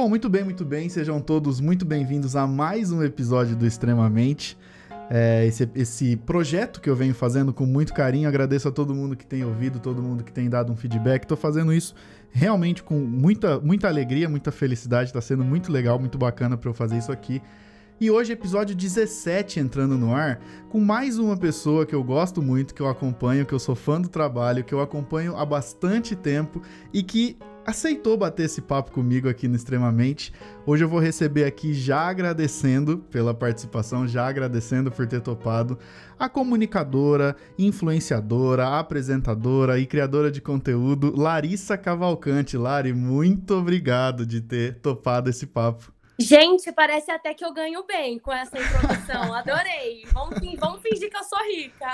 Bom, muito bem, muito bem. Sejam todos muito bem-vindos a mais um episódio do Extremamente. É, esse, esse projeto que eu venho fazendo com muito carinho. Agradeço a todo mundo que tem ouvido, todo mundo que tem dado um feedback. Estou fazendo isso realmente com muita, muita alegria, muita felicidade. Está sendo muito legal, muito bacana para eu fazer isso aqui. E hoje, episódio 17 entrando no ar, com mais uma pessoa que eu gosto muito, que eu acompanho, que eu sou fã do trabalho, que eu acompanho há bastante tempo e que aceitou bater esse papo comigo aqui no Extremamente. Hoje eu vou receber aqui, já agradecendo pela participação, já agradecendo por ter topado, a comunicadora, influenciadora, apresentadora e criadora de conteúdo, Larissa Cavalcante. Lari, muito obrigado de ter topado esse papo. Gente, parece até que eu ganho bem com essa introdução. Adorei. Vamos, vamos fingir que eu sou rica.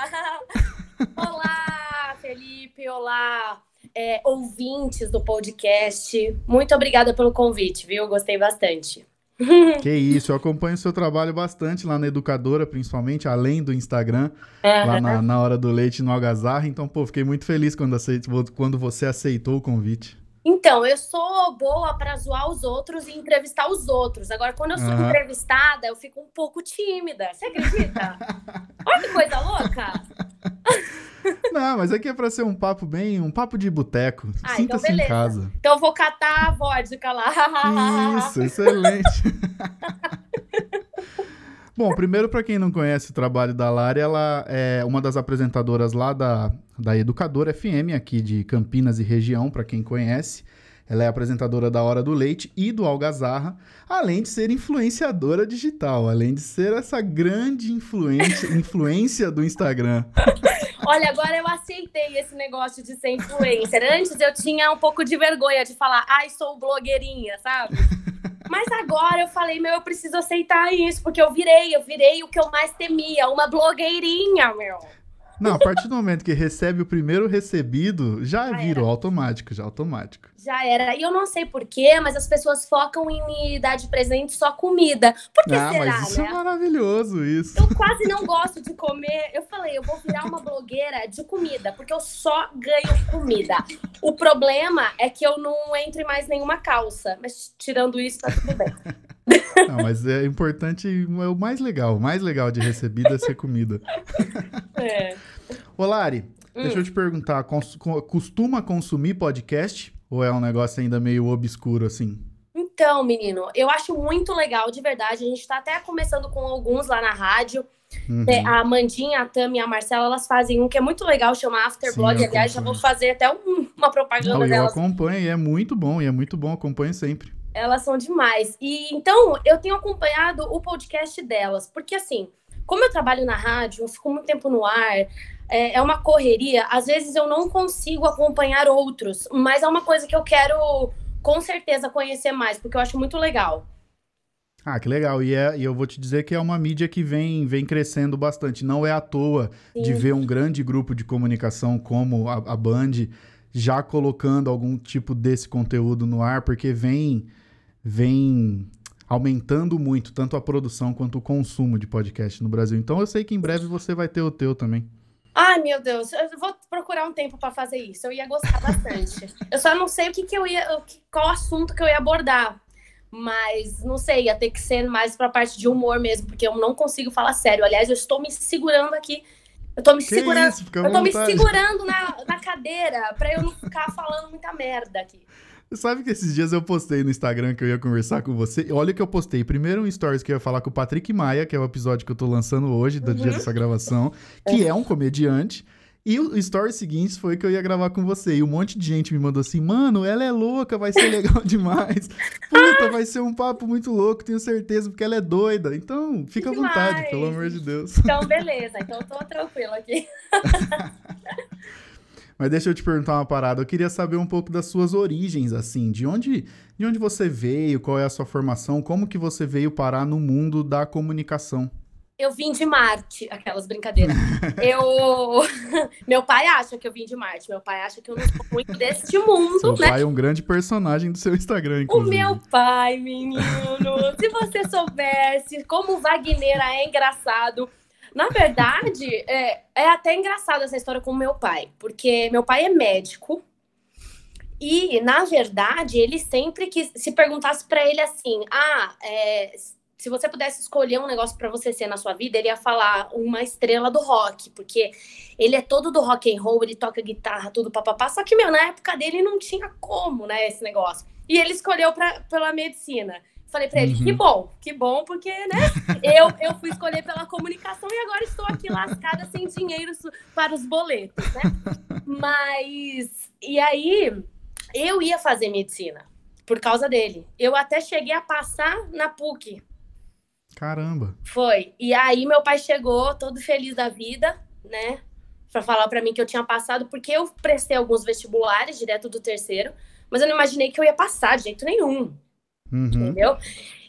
Olá, Felipe. Olá, é, ouvintes do podcast. Muito obrigada pelo convite, viu? Gostei bastante. Que isso, eu acompanho o seu trabalho bastante lá na Educadora, principalmente, além do Instagram, uhum. lá na, na, Hora do Leite no Algazarra. Então, pô, fiquei muito feliz quando, aceitou, quando você aceitou o convite. Então, eu sou boa para zoar os outros e entrevistar os outros. Agora, quando eu sou uhum. entrevistada, eu fico um pouco tímida. Você acredita? Olha que coisa louca! Não, mas aqui é para ser um papo bem, um papo de boteco. Ah, então Sinta-se então em casa. Então eu vou catar a vodka lá. Isso, excelente. Bom, primeiro, para quem não conhece o trabalho da Lari, ela é uma das apresentadoras lá da, da Educadora FM, aqui de Campinas e região, para quem conhece. Ela é apresentadora da Hora do Leite e do Algazarra, além de ser influenciadora digital, além de ser essa grande influência, influência do Instagram. Olha, agora eu aceitei esse negócio de ser influencer. Antes eu tinha um pouco de vergonha de falar, ai, sou blogueirinha, sabe? Mas agora eu falei, meu, eu preciso aceitar isso, porque eu virei, eu virei o que eu mais temia, uma blogueirinha, meu. Não, a partir do momento que recebe o primeiro recebido, já, já vira automático, já automático. Já era. E eu não sei porquê, mas as pessoas focam em me dar de presente só comida. Por que ah, será, mas isso é né? é maravilhoso, isso. Eu quase não gosto de comer. Eu falei, eu vou virar uma blogueira de comida, porque eu só ganho comida. O problema é que eu não entro em mais nenhuma calça. Mas tirando isso, tá tudo bem. Não, mas é importante, é o mais legal. O mais legal de recebida é ser comida. É. Ô, Lari, hum. deixa eu te perguntar: costuma consumir podcast? Ou é um negócio ainda meio obscuro assim? Então, menino, eu acho muito legal, de verdade. A gente tá até começando com alguns lá na rádio. Uhum. É, a Amandinha, a Tami e a Marcela, elas fazem um que é muito legal, chama Afterblog. Aliás, já vou fazer até um, uma propaganda Não, delas. Eu acompanho, e é muito bom, e é muito bom, acompanho sempre. Elas são demais. E então, eu tenho acompanhado o podcast delas, porque assim, como eu trabalho na rádio, eu fico muito tempo no ar, é, é uma correria. Às vezes eu não consigo acompanhar outros, mas é uma coisa que eu quero com certeza conhecer mais, porque eu acho muito legal. Ah, que legal. E, é, e eu vou te dizer que é uma mídia que vem, vem crescendo bastante. Não é à toa Sim. de ver um grande grupo de comunicação como a, a Band já colocando algum tipo desse conteúdo no ar, porque vem, vem aumentando muito tanto a produção quanto o consumo de podcast no Brasil. Então eu sei que em breve você vai ter o teu também. Ai, meu Deus, eu vou procurar um tempo para fazer isso. Eu ia gostar bastante. eu só não sei o que, que eu ia, qual assunto que eu ia abordar. Mas não sei, ia ter que ser mais para a parte de humor mesmo, porque eu não consigo falar sério. Aliás, eu estou me segurando aqui. Eu tô me que segurando. Isso, eu tô me segurando na, na cadeira para eu não ficar falando muita merda aqui. Sabe que esses dias eu postei no Instagram que eu ia conversar com você? Olha que eu postei. Primeiro um stories que eu ia falar com o Patrick Maia, que é o episódio que eu tô lançando hoje, do uhum. dia dessa gravação, que é um comediante. E o story seguinte foi que eu ia gravar com você. E um monte de gente me mandou assim: mano, ela é louca, vai ser legal demais. Puta, vai ser um papo muito louco, tenho certeza, porque ela é doida. Então, fica à vontade, pelo amor de Deus. Então, beleza. Então, eu tô tranquila aqui. Mas deixa eu te perguntar uma parada. Eu queria saber um pouco das suas origens, assim, de onde, de onde você veio, qual é a sua formação, como que você veio parar no mundo da comunicação. Eu vim de Marte, aquelas brincadeiras. eu. Meu pai acha que eu vim de Marte. Meu pai acha que eu não sou muito deste mundo, seu né? Seu pai é um grande personagem do seu Instagram, inclusive. O meu pai, menino. se você soubesse como o Wagner é engraçado. Na verdade, é, é até engraçado essa história com meu pai, porque meu pai é médico E, na verdade, ele sempre que se perguntasse para ele assim: ah, é, se você pudesse escolher um negócio para você ser na sua vida, ele ia falar uma estrela do rock, porque ele é todo do rock and roll, ele toca guitarra, tudo papapá. Só que, meu, na época dele não tinha como, né, esse negócio. E ele escolheu pra, pela medicina. Falei para ele, uhum. que bom, que bom, porque, né, eu, eu fui escolher pela comunicação e agora estou aqui lascada sem dinheiro para os boletos, né? Mas, e aí, eu ia fazer medicina por causa dele. Eu até cheguei a passar na PUC Caramba. Foi. E aí meu pai chegou todo feliz da vida, né? Pra falar para mim que eu tinha passado, porque eu prestei alguns vestibulares direto do terceiro, mas eu não imaginei que eu ia passar de jeito nenhum. Uhum. Entendeu?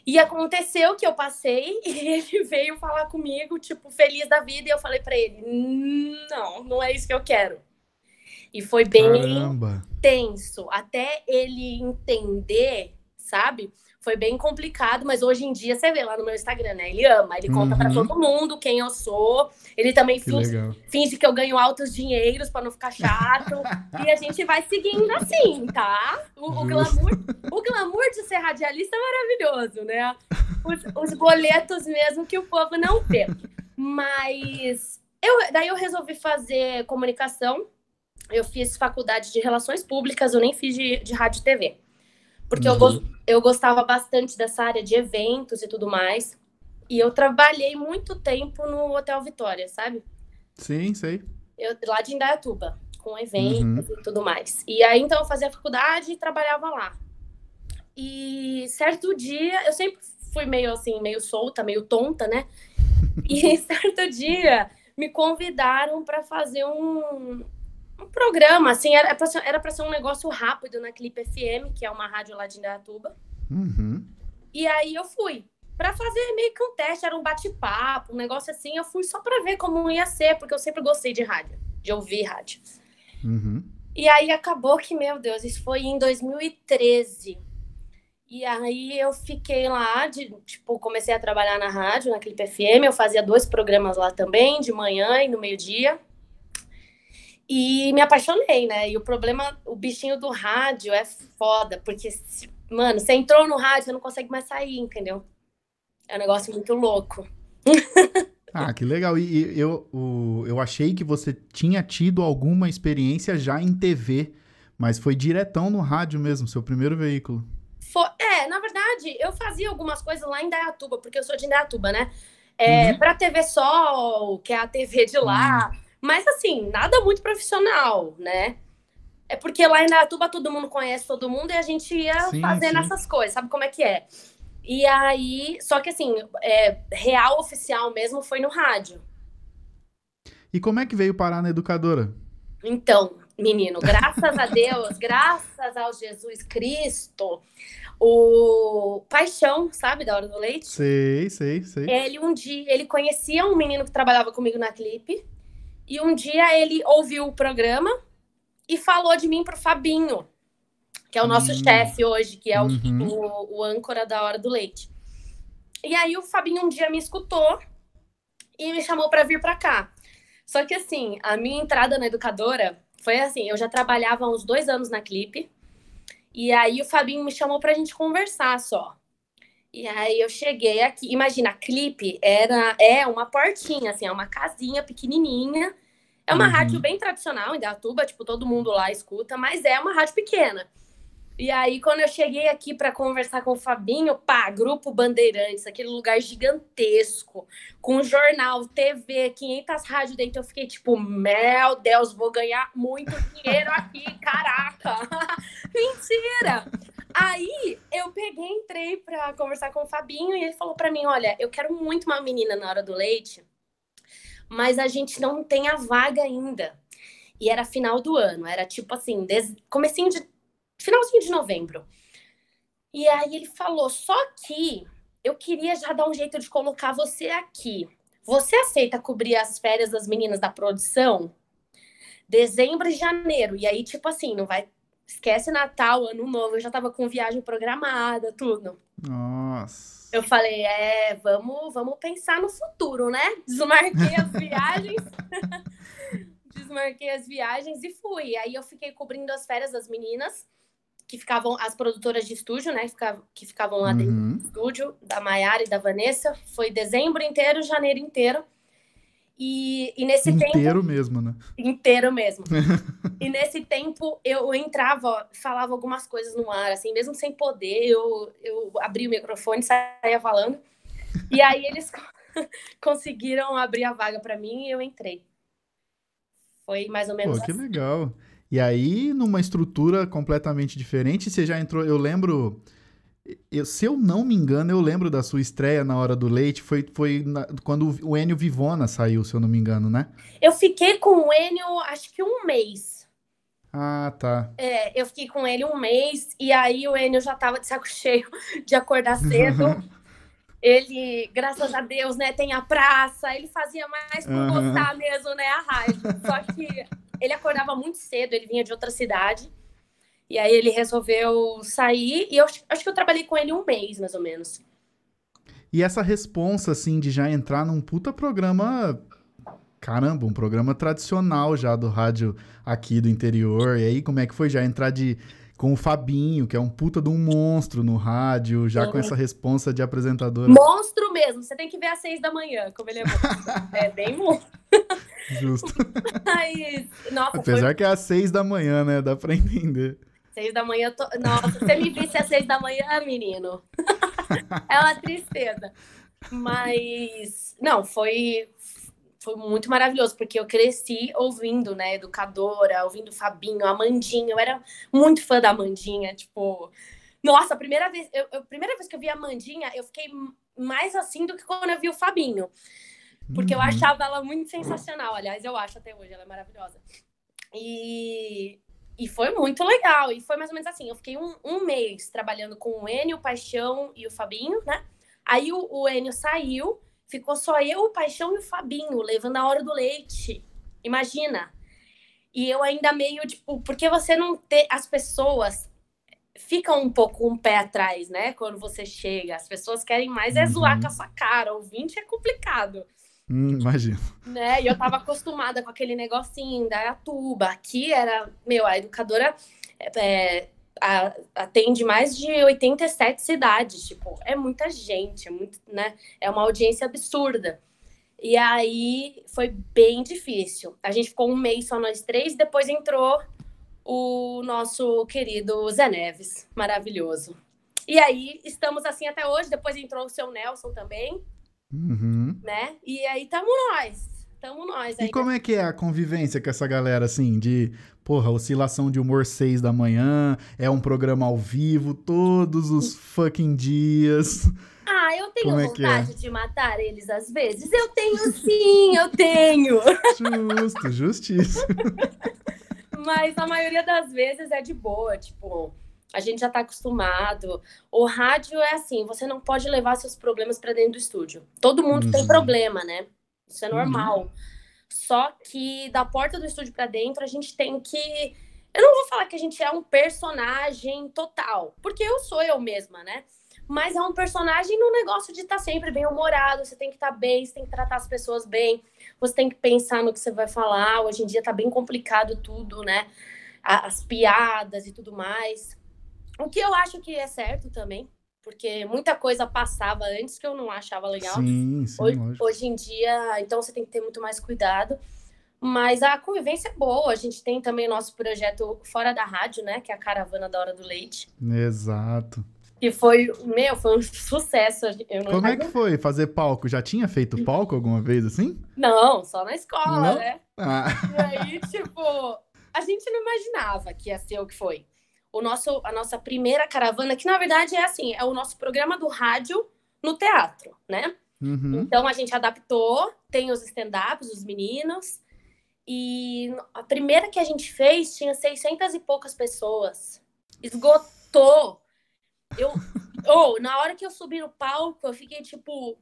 E aconteceu que eu passei e ele veio falar comigo, tipo, feliz da vida, e eu falei para ele: não, não é isso que eu quero. E foi bem Caramba. tenso, até ele entender, sabe? Foi bem complicado, mas hoje em dia você vê lá no meu Instagram, né? Ele ama, ele conta uhum. para todo mundo quem eu sou. Ele também finge que, finge que eu ganho altos dinheiros para não ficar chato. e a gente vai seguindo assim, tá? O, o, glamour, o glamour de ser radialista é maravilhoso, né? Os, os boletos mesmo que o povo não vê. Mas eu, daí eu resolvi fazer comunicação. Eu fiz faculdade de relações públicas, eu nem fiz de, de rádio e TV. Porque uhum. eu, eu gostava bastante dessa área de eventos e tudo mais. E eu trabalhei muito tempo no Hotel Vitória, sabe? Sim, sei. Eu, lá de Indaiatuba, com eventos uhum. e tudo mais. E aí, então, eu fazia faculdade e trabalhava lá. E certo dia, eu sempre fui meio assim, meio solta, meio tonta, né? E certo dia, me convidaram para fazer um, um programa, assim, era pra, ser, era pra ser um negócio rápido na Clipe FM, que é uma rádio lá de Indaiatuba. Uhum. E aí eu fui. Pra fazer meio que um teste, era um bate-papo, um negócio assim. Eu fui só pra ver como ia ser, porque eu sempre gostei de rádio, de ouvir rádio. Uhum. E aí acabou que, meu Deus, isso foi em 2013. E aí eu fiquei lá, de, tipo, comecei a trabalhar na rádio, na Clipe FM. Eu fazia dois programas lá também, de manhã e no meio-dia. E me apaixonei, né? E o problema, o bichinho do rádio é foda, porque, mano, você entrou no rádio, você não consegue mais sair, entendeu? É um negócio muito louco. ah, que legal. E eu, o, eu achei que você tinha tido alguma experiência já em TV, mas foi diretão no rádio mesmo, seu primeiro veículo. Foi, é, na verdade, eu fazia algumas coisas lá em Dayatuba, porque eu sou de Dayatuba, né? É, uhum. Pra TV Sol, que é a TV de lá. Uhum mas assim, nada muito profissional, né? É porque lá em Natuba todo mundo conhece todo mundo e a gente ia sim, fazendo sim. essas coisas, sabe como é que é? E aí, só que assim, é, real oficial mesmo foi no rádio. E como é que veio parar na educadora? Então, menino, graças a Deus, graças ao Jesus Cristo, o Paixão, sabe, da Hora do Leite? Sei, sei, sei. Ele um dia, ele conhecia um menino que trabalhava comigo na clipe, e um dia ele ouviu o programa e falou de mim pro Fabinho, que é o nosso hum. chefe hoje, que é o, uhum. o, o âncora da Hora do Leite. E aí o Fabinho um dia me escutou e me chamou para vir para cá. Só que assim, a minha entrada na educadora foi assim, eu já trabalhava há uns dois anos na Clipe, e aí o Fabinho me chamou pra gente conversar só. E aí eu cheguei aqui, imagina, a clipe era é uma portinha, assim, é uma casinha pequenininha. É uma uhum. rádio bem tradicional em Datuba, tipo, todo mundo lá escuta, mas é uma rádio pequena. E aí, quando eu cheguei aqui para conversar com o Fabinho, pá, Grupo Bandeirantes, aquele lugar gigantesco, com jornal, TV, 500 rádios dentro, eu fiquei tipo, meu Deus, vou ganhar muito dinheiro aqui, caraca! Mentira! Aí eu peguei, entrei pra conversar com o Fabinho e ele falou para mim: Olha, eu quero muito uma menina na hora do leite, mas a gente não tem a vaga ainda. E era final do ano, era tipo assim, comecinho de. finalzinho de novembro. E aí ele falou: Só que eu queria já dar um jeito de colocar você aqui. Você aceita cobrir as férias das meninas da produção? Dezembro e janeiro. E aí, tipo assim, não vai esquece Natal, Ano Novo, eu já tava com viagem programada, tudo. Nossa. Eu falei, é, vamos, vamos pensar no futuro, né? Desmarquei as viagens. marquei as viagens e fui. Aí eu fiquei cobrindo as férias das meninas, que ficavam, as produtoras de estúdio, né? Que ficavam lá dentro Uhum. do estúdio, da Maiara e da Vanessa. Foi dezembro inteiro, janeiro inteiro. E, e nesse tempo Inteiro mesmo, né? inteiro mesmo. e nesse tempo eu entrava, falava algumas coisas no ar, assim, mesmo sem poder, eu, eu abria o microfone, saía falando. E aí eles conseguiram abrir a vaga para mim e eu entrei. Foi mais ou menos Pô, que assim. legal. E aí, numa estrutura completamente diferente, você já entrou. Eu lembro. Eu- se eu não me engano, eu lembro da sua estreia na Hora do Leite. Foi, foi na- quando o Enio Vivona saiu, se eu não me engano, né? Eu fiquei com o Enio, acho que um mês. Ah, tá. É, eu fiquei com ele um mês e aí o Enio já tava de saco cheio de acordar cedo. Ele, graças a Deus, né, tem a praça, ele fazia mais por Aham. gostar mesmo, né, a rádio. Só que ele acordava muito cedo, ele vinha de outra cidade. E aí ele resolveu sair e eu acho que eu trabalhei com ele um mês, mais ou menos. E essa responsa, assim, de já entrar num puta programa. Caramba, um programa tradicional já do rádio aqui do interior. E aí, como é que foi já entrar de. Com o Fabinho, que é um puta de um monstro no rádio, já com Sim. essa responsa de apresentadora. Monstro mesmo, você tem que ver às seis da manhã, como ele é monstro. É bem monstro. Justo. Mas, nossa, foi Apesar que é às seis da manhã, né? Dá pra entender. Seis da manhã, tô... nossa, se você me visse às seis da manhã, menino, é uma tristeza. Mas, não, foi, foi muito maravilhoso, porque eu cresci ouvindo, né, Educadora, ouvindo Fabinho, Amandinha, eu era muito fã da Amandinha, tipo, nossa, a primeira vez, eu, eu- primeira vez que eu vi a Amandinha, eu fiquei mais assim do que quando eu vi o Fabinho. Porque eu Uhum. achava ela muito sensacional. Aliás, eu acho até hoje, ela é maravilhosa. E, e foi muito legal. E foi mais ou menos assim: eu fiquei um, um mês trabalhando com o Enio, o Paixão e o Fabinho, né? Aí o, o Enio saiu, ficou só eu, o Paixão e o Fabinho, levando a hora do leite. Imagina. E eu ainda meio, tipo, porque você não tem. As pessoas ficam um pouco um pé atrás, né? Quando você chega. As pessoas querem mais é zoar Uhum. com a sua cara. Ouvinte é complicado Hum, imagina. né? E eu tava acostumada com aquele negocinho da tuba. Aqui era, meu, a educadora é, a- atende mais de 87 cidades, tipo, é muita gente, é muito, né? É uma audiência absurda. E aí foi bem difícil. A gente ficou um mês só nós três, depois entrou o nosso querido Zé Neves, maravilhoso. E aí estamos assim até hoje, depois entrou o seu Nelson também, Uhum. Né? E aí tamo nós. Tamo nós aí. E como é que é a convivência com essa galera, assim, de, porra, oscilação de humor seis da manhã, é um programa ao vivo todos os fucking dias. Ah, eu tenho Como é é? vontade de matar eles às vezes? Eu tenho sim, eu tenho. Justo, justiça. Mas a maioria das vezes é de boa, tipo, a gente já tá acostumado. O rádio é assim, você não pode levar seus problemas pra dentro do estúdio. Todo mundo tem Uhum. problema, né? Isso é normal. Só que da porta do estúdio pra dentro, a gente tem que eu não vou falar que a gente é um personagem total, porque eu sou eu mesma, né? Mas é um personagem no negócio de estar sempre bem humorado, você tem que estar bem, você tem que tratar as pessoas bem, você tem que pensar no que você vai falar. Hoje em dia tá bem complicado tudo, né? As piadas e tudo mais. O que eu acho que é certo também, porque muita coisa passava antes que eu não achava legal. Sim, sim, Hoje, hoje em dia, então você tem que ter muito mais cuidado. Mas a convivência é boa. A gente tem também o nosso projeto fora da rádio, né? Que é a Caravana da Hora do Leite. Exato. Que foi, meu, foi um sucesso. Eu não Como é que foi fazer palco? Já tinha feito palco alguma vez, assim? Não, só na escola, Não? né? Ah, E aí, tipo, a gente não imaginava que ia ser o que foi. O nosso, a nossa primeira caravana, que na verdade é assim, é o nosso programa do rádio no teatro, né? uhum. Então a gente adaptou, tem os stand-ups, os meninos. E a primeira que a gente fez tinha 600 e poucas pessoas. Esgotou. Eu, ou na hora que eu subi no palco, eu fiquei tipo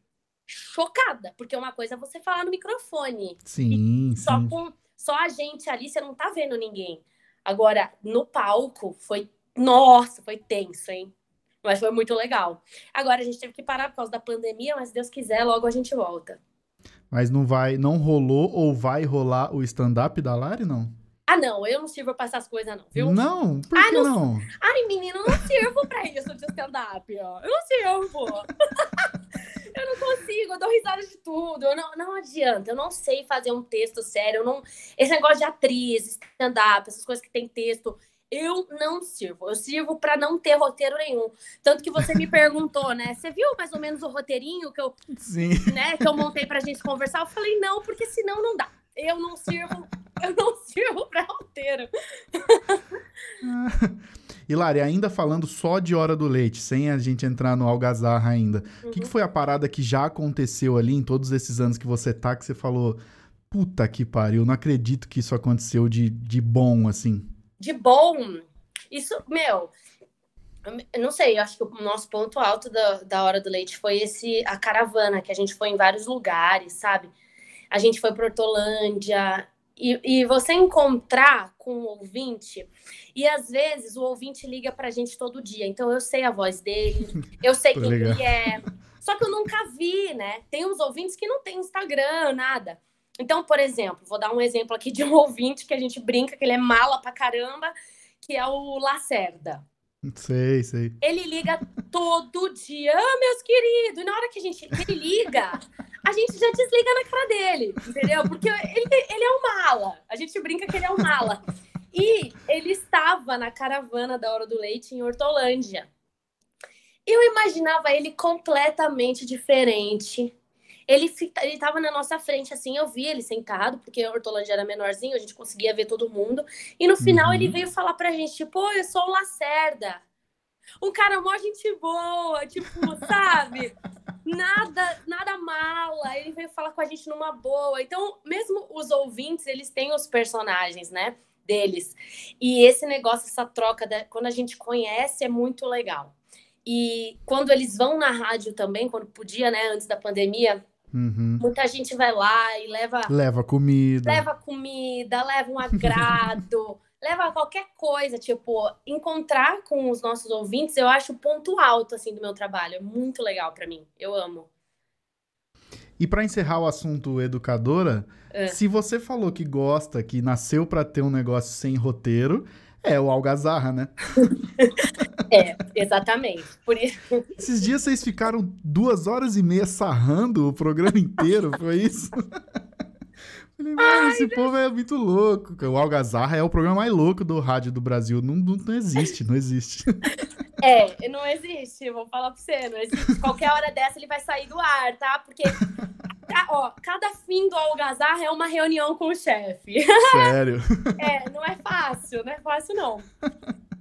chocada, porque uma coisa é você falar no microfone, Sim, só sim. com só a gente ali, você não tá vendo ninguém. Agora, no palco foi, nossa, foi tenso, hein? Mas foi muito legal. Agora a gente teve que parar por causa da pandemia, mas se Deus quiser, logo a gente volta. Mas não vai, não rolou ou vai rolar o stand-up da Lari, não? Ah, não, eu não sirvo pra essas coisas, não, viu? Não, por que não- não? Ai, menino, não sirvo pra isso de stand-up, ó. Eu não sirvo. eu não consigo, eu dou risada de tudo. Eu não, não adianta, eu não sei fazer um texto sério. Eu não... Esse negócio de atriz, stand-up, essas coisas que tem texto, eu não sirvo. Eu sirvo pra não ter roteiro nenhum. Tanto que você me perguntou, né? Você viu mais ou menos o roteirinho que eu, Sim. né, que eu montei pra gente conversar? Eu falei, não, porque senão não dá. Eu não sirvo, eu não sirvo pra roteiro. E Lari, ainda falando só de Hora do Leite, sem a gente entrar no algazarra ainda, o que, que foi a parada que já aconteceu ali em todos esses anos que você tá, que você falou, puta que pariu, não acredito que isso aconteceu de, de bom, assim. de bom. Isso, meu, eu não sei, eu acho que o nosso ponto alto da, da hora do leite foi esse a caravana, que a gente foi em vários lugares, sabe? A gente foi para Hortolândia. E, e você encontrar com o ouvinte, e às vezes o ouvinte liga pra gente todo dia, então eu sei a voz dele, eu sei quem legal. ele é. Só que eu nunca vi, né? Tem uns ouvintes que não tem Instagram, nada. Então, por exemplo, vou dar um exemplo aqui de um ouvinte que a gente brinca que ele é mala pra caramba, que é o Lacerda. Sei, sei. Ele liga todo dia, ah, meus queridos. E na hora que a gente ele liga, a gente já desliga na cara dele, entendeu? Porque ele, ele é um mala. A gente brinca que ele é um mala. E ele estava na caravana da Hora do Leite em Hortolândia. Eu imaginava ele completamente diferente. Ele estava na nossa frente, assim, eu vi ele sentado, porque a Hortolândia era menorzinho, a gente conseguia ver todo mundo. E no final Uhum. ele veio falar pra gente, tipo, "Oi, eu sou o Lacerda. Um cara mó gente boa, tipo, sabe? Nada, nada mala. Ele veio falar com a gente numa boa. Então, mesmo os ouvintes, eles têm os personagens, né? Deles. E esse negócio, essa troca, da- quando a gente conhece, é muito legal. E quando eles vão na rádio também, quando podia, né? Antes da pandemia, Uhum. muita gente vai lá e leva Leva comida. leva comida, leva um agrado, leva qualquer coisa, tipo, encontrar com os nossos ouvintes, eu acho o ponto alto assim do meu trabalho, é muito legal pra mim. Eu amo. E pra encerrar o assunto educadora, É. se você falou que gosta, que nasceu pra ter um negócio sem roteiro, é o algazarra, né? É, exatamente. Por isso, Esses dias vocês ficaram duas horas e meia sarrando o programa inteiro, foi isso? Falei, mano, esse povo é muito louco. O Algazarra é o programa mais louco do rádio do Brasil. Não, não, não existe, não existe. é, não existe, vou falar pra você, não existe. Qualquer hora dessa ele vai sair do ar, tá? Porque ó, cada fim do algazarra é uma reunião com o chefe. Sério. É, não é fácil, não é fácil, não.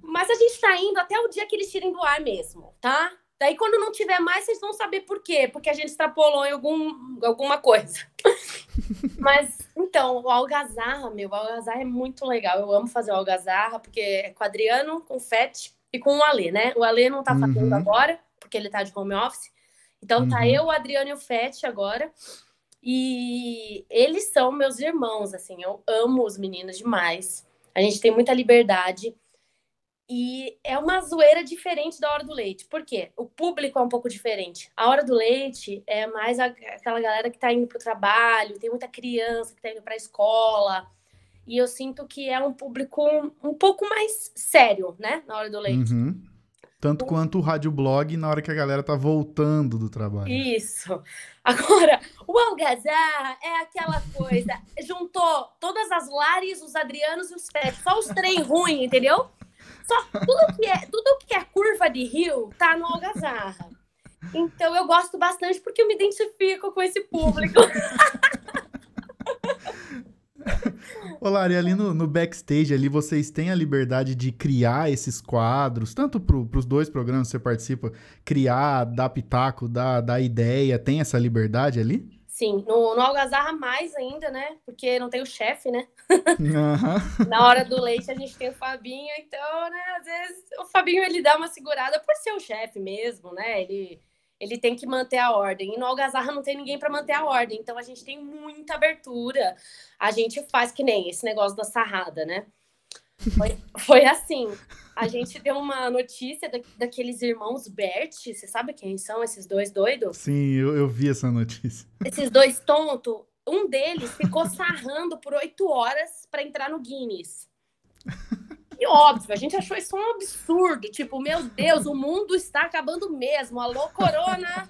Mas a gente tá indo até o dia que eles tirem do ar mesmo, tá? Daí, quando não tiver mais, vocês vão saber por quê. Porque a gente extrapolou em algum, alguma coisa. Mas, então, o Algazarra, meu, o Algazarra é muito legal. Eu amo fazer o Algazarra, porque é com o Adriano, com o Fete e com o Alê, né? O Alê não tá fazendo Uhum. agora, porque ele tá de home office. Então, tá Uhum. eu, o Adriano e o Fete agora. E eles são meus irmãos, assim, eu amo os meninos demais. A gente tem muita liberdade. E é uma zoeira diferente da Hora do Leite. Por quê? O público é um pouco diferente. A Hora do Leite é mais a- aquela galera que tá indo pro trabalho, tem muita criança que tá indo pra escola. E eu sinto que é um público um, um pouco mais sério, né? Na Hora do Leite. Uhum. Tanto quanto o rádio blog na hora que a galera tá voltando do trabalho. Isso. Agora, o Algazarra é aquela coisa. Juntou todas as Lares, os Adrianos e os Fete. Só os trem ruins, entendeu? Só tudo que, é, tudo que é curva de rio tá no Algazarra. Então eu gosto bastante porque eu me identifico com esse público. Ô, Lari, ali no, no backstage, ali vocês têm a liberdade de criar esses quadros, tanto pro, pros dois programas que você participa, criar, dar pitaco, dar, dar ideia, tem essa liberdade ali? Sim, no, no Algazarra mais ainda, né? Porque não tem o chefe, né? Aham. Na hora do leite a gente tem o Fabinho, então, né, às vezes o Fabinho ele dá uma segurada por ser o chefe mesmo, né? Ele, ele tem que manter a ordem. E no Algazarra não tem ninguém para manter a ordem, então a gente tem muita abertura. A gente faz que nem esse negócio da sarrada, né? Foi, foi assim. A gente deu uma notícia da, daqueles irmãos Bert. Você sabe quem são esses dois doidos? Sim, eu, eu vi essa notícia. Esses dois tontos. Um deles ficou sarrando por oito horas para entrar no Guinness. E óbvio, a gente achou isso um absurdo. Tipo, meu Deus, o mundo está acabando mesmo. Alô, Corona!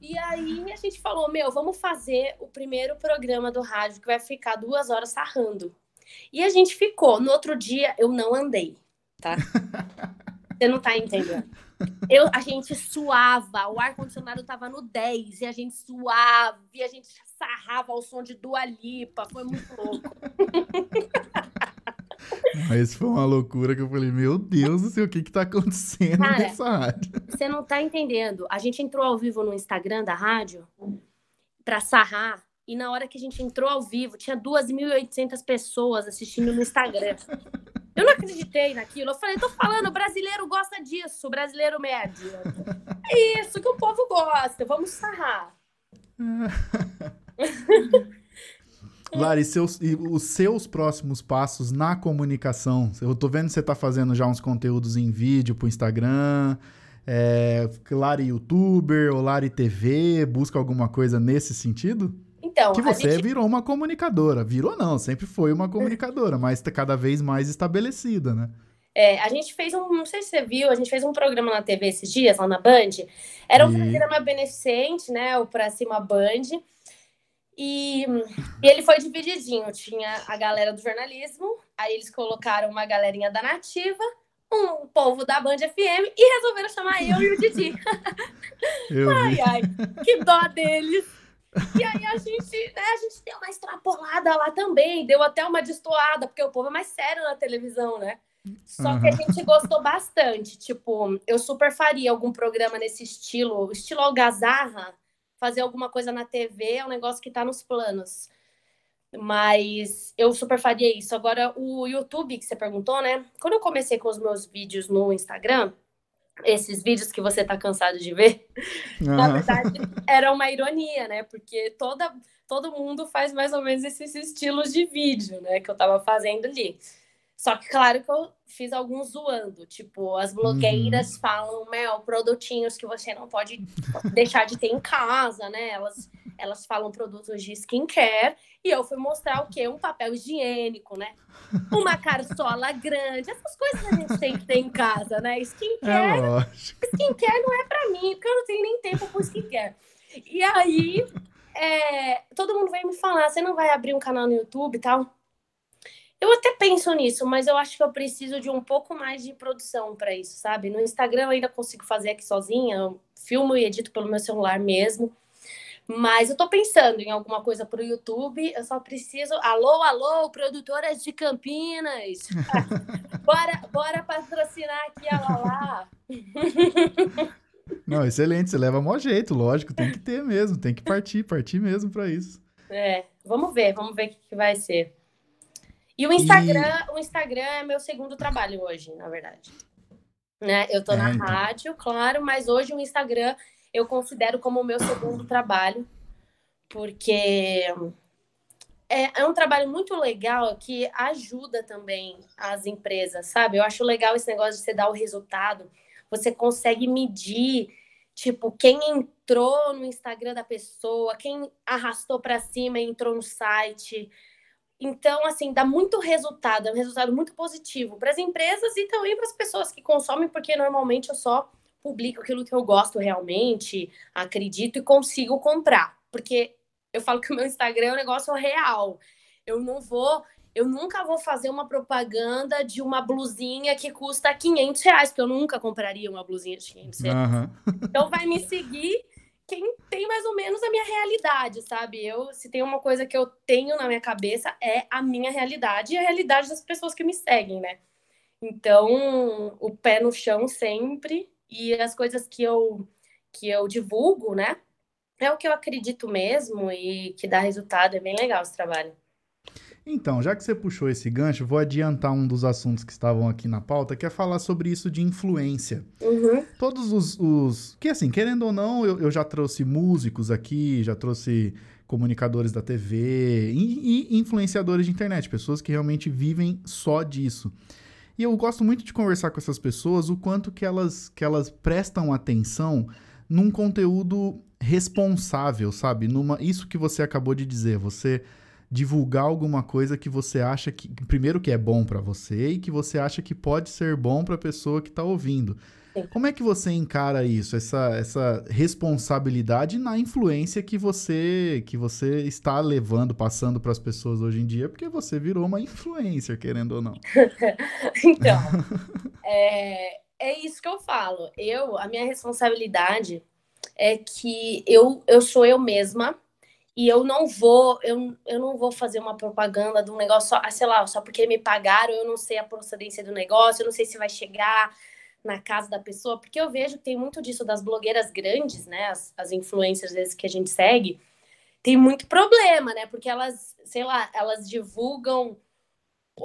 E aí a gente falou, meu, vamos fazer o primeiro programa do rádio que vai ficar duas horas sarrando. E a gente ficou. No outro dia, eu não andei, tá? Você não tá entendendo. Eu, a gente suava, o ar-condicionado tava no 10, e a gente suava, e a gente sarrava ao som de Dua Lipa. Foi muito louco. Mas foi uma loucura que eu falei, meu Deus do céu, o que que tá acontecendo Cara, nessa rádio? Você não tá entendendo. A gente entrou ao vivo no Instagram da rádio pra sarrar, e na hora que a gente entrou ao vivo, tinha 2.800 pessoas assistindo no Instagram. Eu não acreditei naquilo. Eu falei, tô falando, o brasileiro gosta disso, o brasileiro médio. É isso que o povo gosta, vamos sarrar. Lari, seus, e os seus próximos passos na comunicação? Eu tô vendo que você tá fazendo já uns conteúdos em vídeo pro Instagram, é, Lari Youtuber ou Lari TV, busca alguma coisa nesse sentido? Então, que você gente... virou uma comunicadora. Virou não, sempre foi uma comunicadora, mas tá cada vez mais estabelecida, né? É, a gente fez um, não sei se você viu, a gente fez um programa na TV esses dias, lá na Band. Era um e... programa beneficente, né? O Pra Cima Band. E, e, ele foi divididinho. Tinha a galera do jornalismo, aí eles colocaram uma galerinha da nativa, um povo da Band FM e resolveram chamar eu e o Didi. Eu ai, ai, que dó deles. E aí a gente, né, a gente deu uma extrapolada lá também, deu até uma destoada, porque o povo é mais sério na televisão, né? Só uhum. que a gente gostou bastante. Tipo, eu super faria algum programa nesse estilo, estilo algazarra, fazer alguma coisa na TV é um negócio que está nos planos. Mas eu super faria isso. Agora, o YouTube que você perguntou, né? Quando eu comecei com os meus vídeos no Instagram, esses vídeos que você tá cansado de ver, uhum. na verdade, era uma ironia, né? Porque toda, todo mundo faz mais ou menos esses estilos de vídeo, né? Que eu tava fazendo ali. Só que, claro que eu fiz alguns zoando. Tipo, as blogueiras uhum. falam, Mel, produtinhos que você não pode deixar de ter em casa, né? Elas, elas falam produtos de skincare. E eu fui mostrar o quê? Um papel higiênico, né? Uma carçola grande. Essas coisas que a gente tem que ter em casa, né? Skincare. É skincare não é pra mim, porque eu não tenho nem tempo pro skincare. E aí, é, todo mundo vem me falar: você não vai abrir um canal no YouTube e tal? Eu até penso nisso, mas eu acho que eu preciso de um pouco mais de produção para isso, sabe? No Instagram eu ainda consigo fazer aqui sozinha, eu filmo e edito pelo meu celular mesmo. Mas eu tô pensando em alguma coisa pro YouTube, eu só preciso. Alô, alô, produtoras de Campinas! bora, bora patrocinar aqui a Lala! Não, excelente, você leva maior jeito, lógico, tem que ter mesmo, tem que partir, partir mesmo para isso. É, vamos ver, vamos ver o que, que vai ser. E o Instagram, e... o Instagram é meu segundo trabalho hoje, na verdade. Né? Eu tô é, na então. rádio, claro, mas hoje o Instagram eu considero como o meu segundo trabalho, porque é, é um trabalho muito legal que ajuda também as empresas, sabe? Eu acho legal esse negócio de você dar o resultado. Você consegue medir, tipo, quem entrou no Instagram da pessoa, quem arrastou para cima e entrou no site. Então, assim, dá muito resultado, é um resultado muito positivo para as empresas e também para as pessoas que consomem, porque normalmente eu só publico aquilo que eu gosto realmente, acredito e consigo comprar. Porque eu falo que o meu Instagram é um negócio real. Eu não vou, eu nunca vou fazer uma propaganda de uma blusinha que custa 500 reais, porque eu nunca compraria uma blusinha de 500 reais. Uhum. Então vai me seguir quem tem mais ou menos a minha realidade, sabe? Eu, se tem uma coisa que eu tenho na minha cabeça, é a minha realidade e a realidade das pessoas que me seguem, né? Então, o pé no chão sempre e as coisas que eu que eu divulgo, né? É o que eu acredito mesmo e que dá resultado, é bem legal esse trabalho. Então, já que você puxou esse gancho, vou adiantar um dos assuntos que estavam aqui na pauta, que é falar sobre isso de influência. Uhum. Todos os, os, Que assim, querendo ou não, eu, eu já trouxe músicos aqui, já trouxe comunicadores da TV e, e influenciadores de internet, pessoas que realmente vivem só disso. E eu gosto muito de conversar com essas pessoas o quanto que elas, que elas prestam atenção num conteúdo responsável, sabe? Numa, isso que você acabou de dizer, você divulgar alguma coisa que você acha que primeiro que é bom para você e que você acha que pode ser bom para a pessoa que está ouvindo. Como é que você encara isso, essa, essa responsabilidade na influência que você que você está levando, passando para as pessoas hoje em dia, porque você virou uma influencer, querendo ou não? então, é, é isso que eu falo. Eu, a minha responsabilidade é que eu, eu sou eu mesma e eu não vou eu, eu não vou fazer uma propaganda de um negócio só, sei lá, só porque me pagaram, eu não sei a procedência do negócio, eu não sei se vai chegar na casa da pessoa, porque eu vejo que tem muito disso das blogueiras grandes, né, as, as vezes que a gente segue, tem muito problema, né, porque elas, sei lá, elas divulgam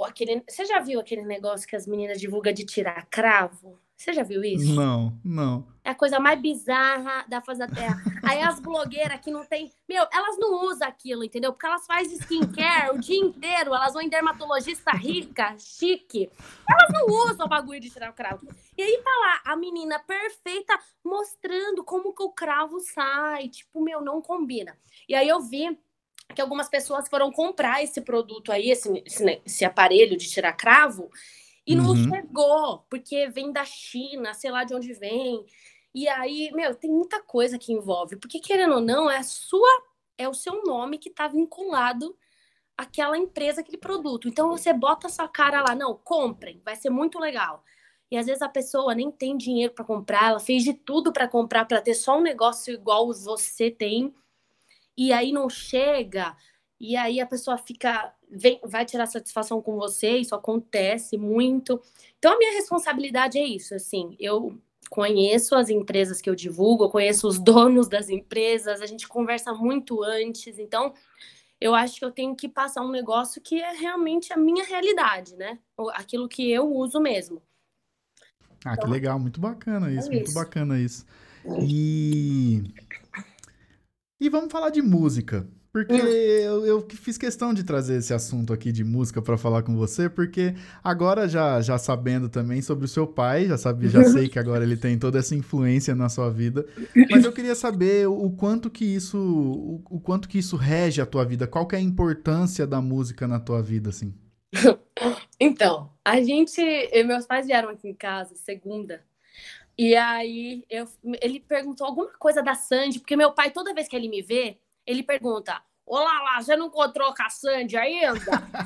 aquele, você já viu aquele negócio que as meninas divulgam de tirar cravo? Você já viu isso? Não, não. É a coisa mais bizarra da face da Terra. Aí as blogueiras que não tem. Meu, elas não usam aquilo, entendeu? Porque elas fazem skincare o dia inteiro. Elas vão em dermatologista rica, chique. Elas não usam o bagulho de tirar o cravo. E aí tá lá a menina perfeita mostrando como que o cravo sai. Tipo, meu, não combina. E aí eu vi que algumas pessoas foram comprar esse produto aí, esse, esse, esse aparelho de tirar cravo. E não uhum. chegou, porque vem da China, sei lá de onde vem. E aí, meu, tem muita coisa que envolve. Porque, querendo ou não, é sua, é o seu nome que está vinculado àquela empresa, aquele produto. Então você bota a sua cara lá, não, comprem, vai ser muito legal. E às vezes a pessoa nem tem dinheiro para comprar, ela fez de tudo para comprar, para ter só um negócio igual você tem. E aí não chega, e aí a pessoa fica vem, vai tirar satisfação com você, isso acontece muito. Então a minha responsabilidade é isso, assim, eu conheço as empresas que eu divulgo, eu conheço os donos das empresas, a gente conversa muito antes, então eu acho que eu tenho que passar um negócio que é realmente a minha realidade, né? Aquilo que eu uso mesmo. Ah, então, que legal, muito bacana isso, é muito isso. bacana isso. E e vamos falar de música. Porque hum. eu, eu fiz questão de trazer esse assunto aqui de música para falar com você, porque agora já, já sabendo também sobre o seu pai, já sabe, já sei que agora ele tem toda essa influência na sua vida, mas eu queria saber o quanto que isso, o, o quanto que isso rege a tua vida, qual que é a importância da música na tua vida, assim? Então, a gente, meus pais vieram aqui em casa segunda, e aí eu, ele perguntou alguma coisa da Sandy, porque meu pai, toda vez que ele me vê, ele pergunta: Olá lá, você não encontrou com a Sandy ainda?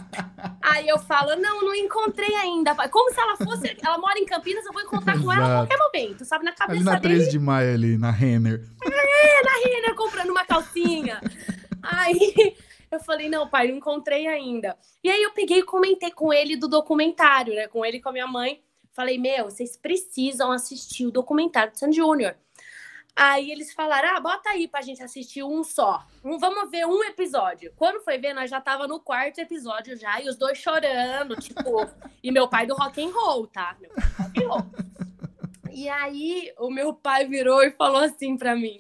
Aí eu falo, não, não encontrei ainda. Como se ela fosse. Ela mora em Campinas, eu vou encontrar com ela a qualquer momento, sabe? Na cabeça ali na 13 dele. de maio, ali, na Renner. É, na Renner, comprando uma calcinha. Aí eu falei, não, pai, não encontrei ainda. E aí eu peguei e comentei com ele do documentário, né? Com ele e com a minha mãe. Falei, meu, vocês precisam assistir o documentário do Sandy Júnior. Aí eles falaram: ah, bota aí pra gente assistir um só. Um, vamos ver um episódio. Quando foi ver, nós já tava no quarto episódio já, e os dois chorando, tipo. e meu pai do rock and roll, tá? Meu pai do rock and roll. E aí o meu pai virou e falou assim pra mim: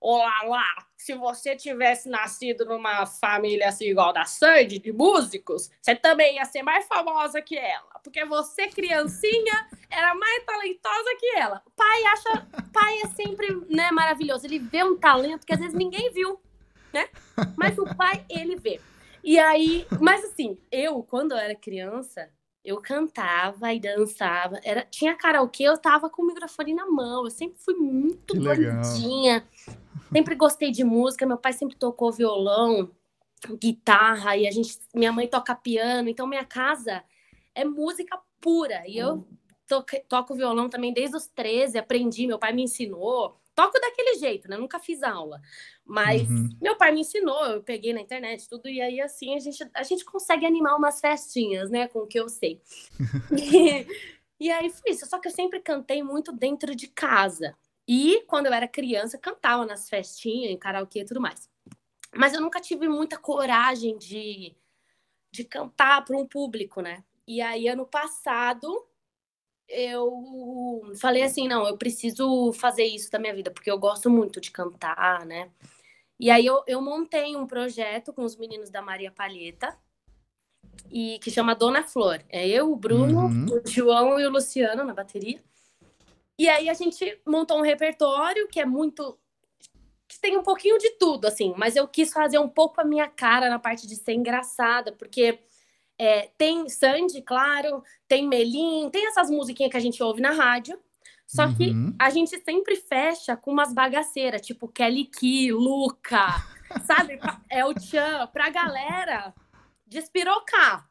Olá lá, se você tivesse nascido numa família assim igual da Sandy, de músicos, você também ia ser mais famosa que ela. Porque você, criancinha, era mais talentosa que ela. O pai acha. Pai é sempre né, maravilhoso. Ele vê um talento que às vezes ninguém viu, né? Mas o pai, ele vê. E aí, mas assim, eu, quando eu era criança, eu cantava e dançava. Era, tinha karaokê, eu tava com o microfone na mão. Eu sempre fui muito bonitinha. Sempre gostei de música, meu pai sempre tocou violão, guitarra, e a gente, minha mãe toca piano, então minha casa é música pura. E eu toco, toco violão também desde os 13, aprendi, meu pai me ensinou. Toco daquele jeito, né? Nunca fiz aula. Mas uhum. meu pai me ensinou, eu peguei na internet tudo, e aí assim a gente, a gente consegue animar umas festinhas, né? Com o que eu sei. e, e aí foi isso. Só que eu sempre cantei muito dentro de casa. E quando eu era criança, cantava nas festinhas, em karaokê e tudo mais. Mas eu nunca tive muita coragem de, de cantar para um público, né? E aí, ano passado, eu falei assim: não, eu preciso fazer isso da minha vida, porque eu gosto muito de cantar, né? E aí eu, eu montei um projeto com os meninos da Maria Palheta, e que chama Dona Flor. É eu, o Bruno, uhum. o João e o Luciano na bateria. E aí a gente montou um repertório que é muito que tem um pouquinho de tudo, assim, mas eu quis fazer um pouco a minha cara na parte de ser engraçada, porque é, tem Sandy, claro, tem Melim, tem essas musiquinhas que a gente ouve na rádio, só que uhum. a gente sempre fecha com umas bagaceiras, tipo Kelly Key, Luca, sabe? É o Chan, pra galera despirocar.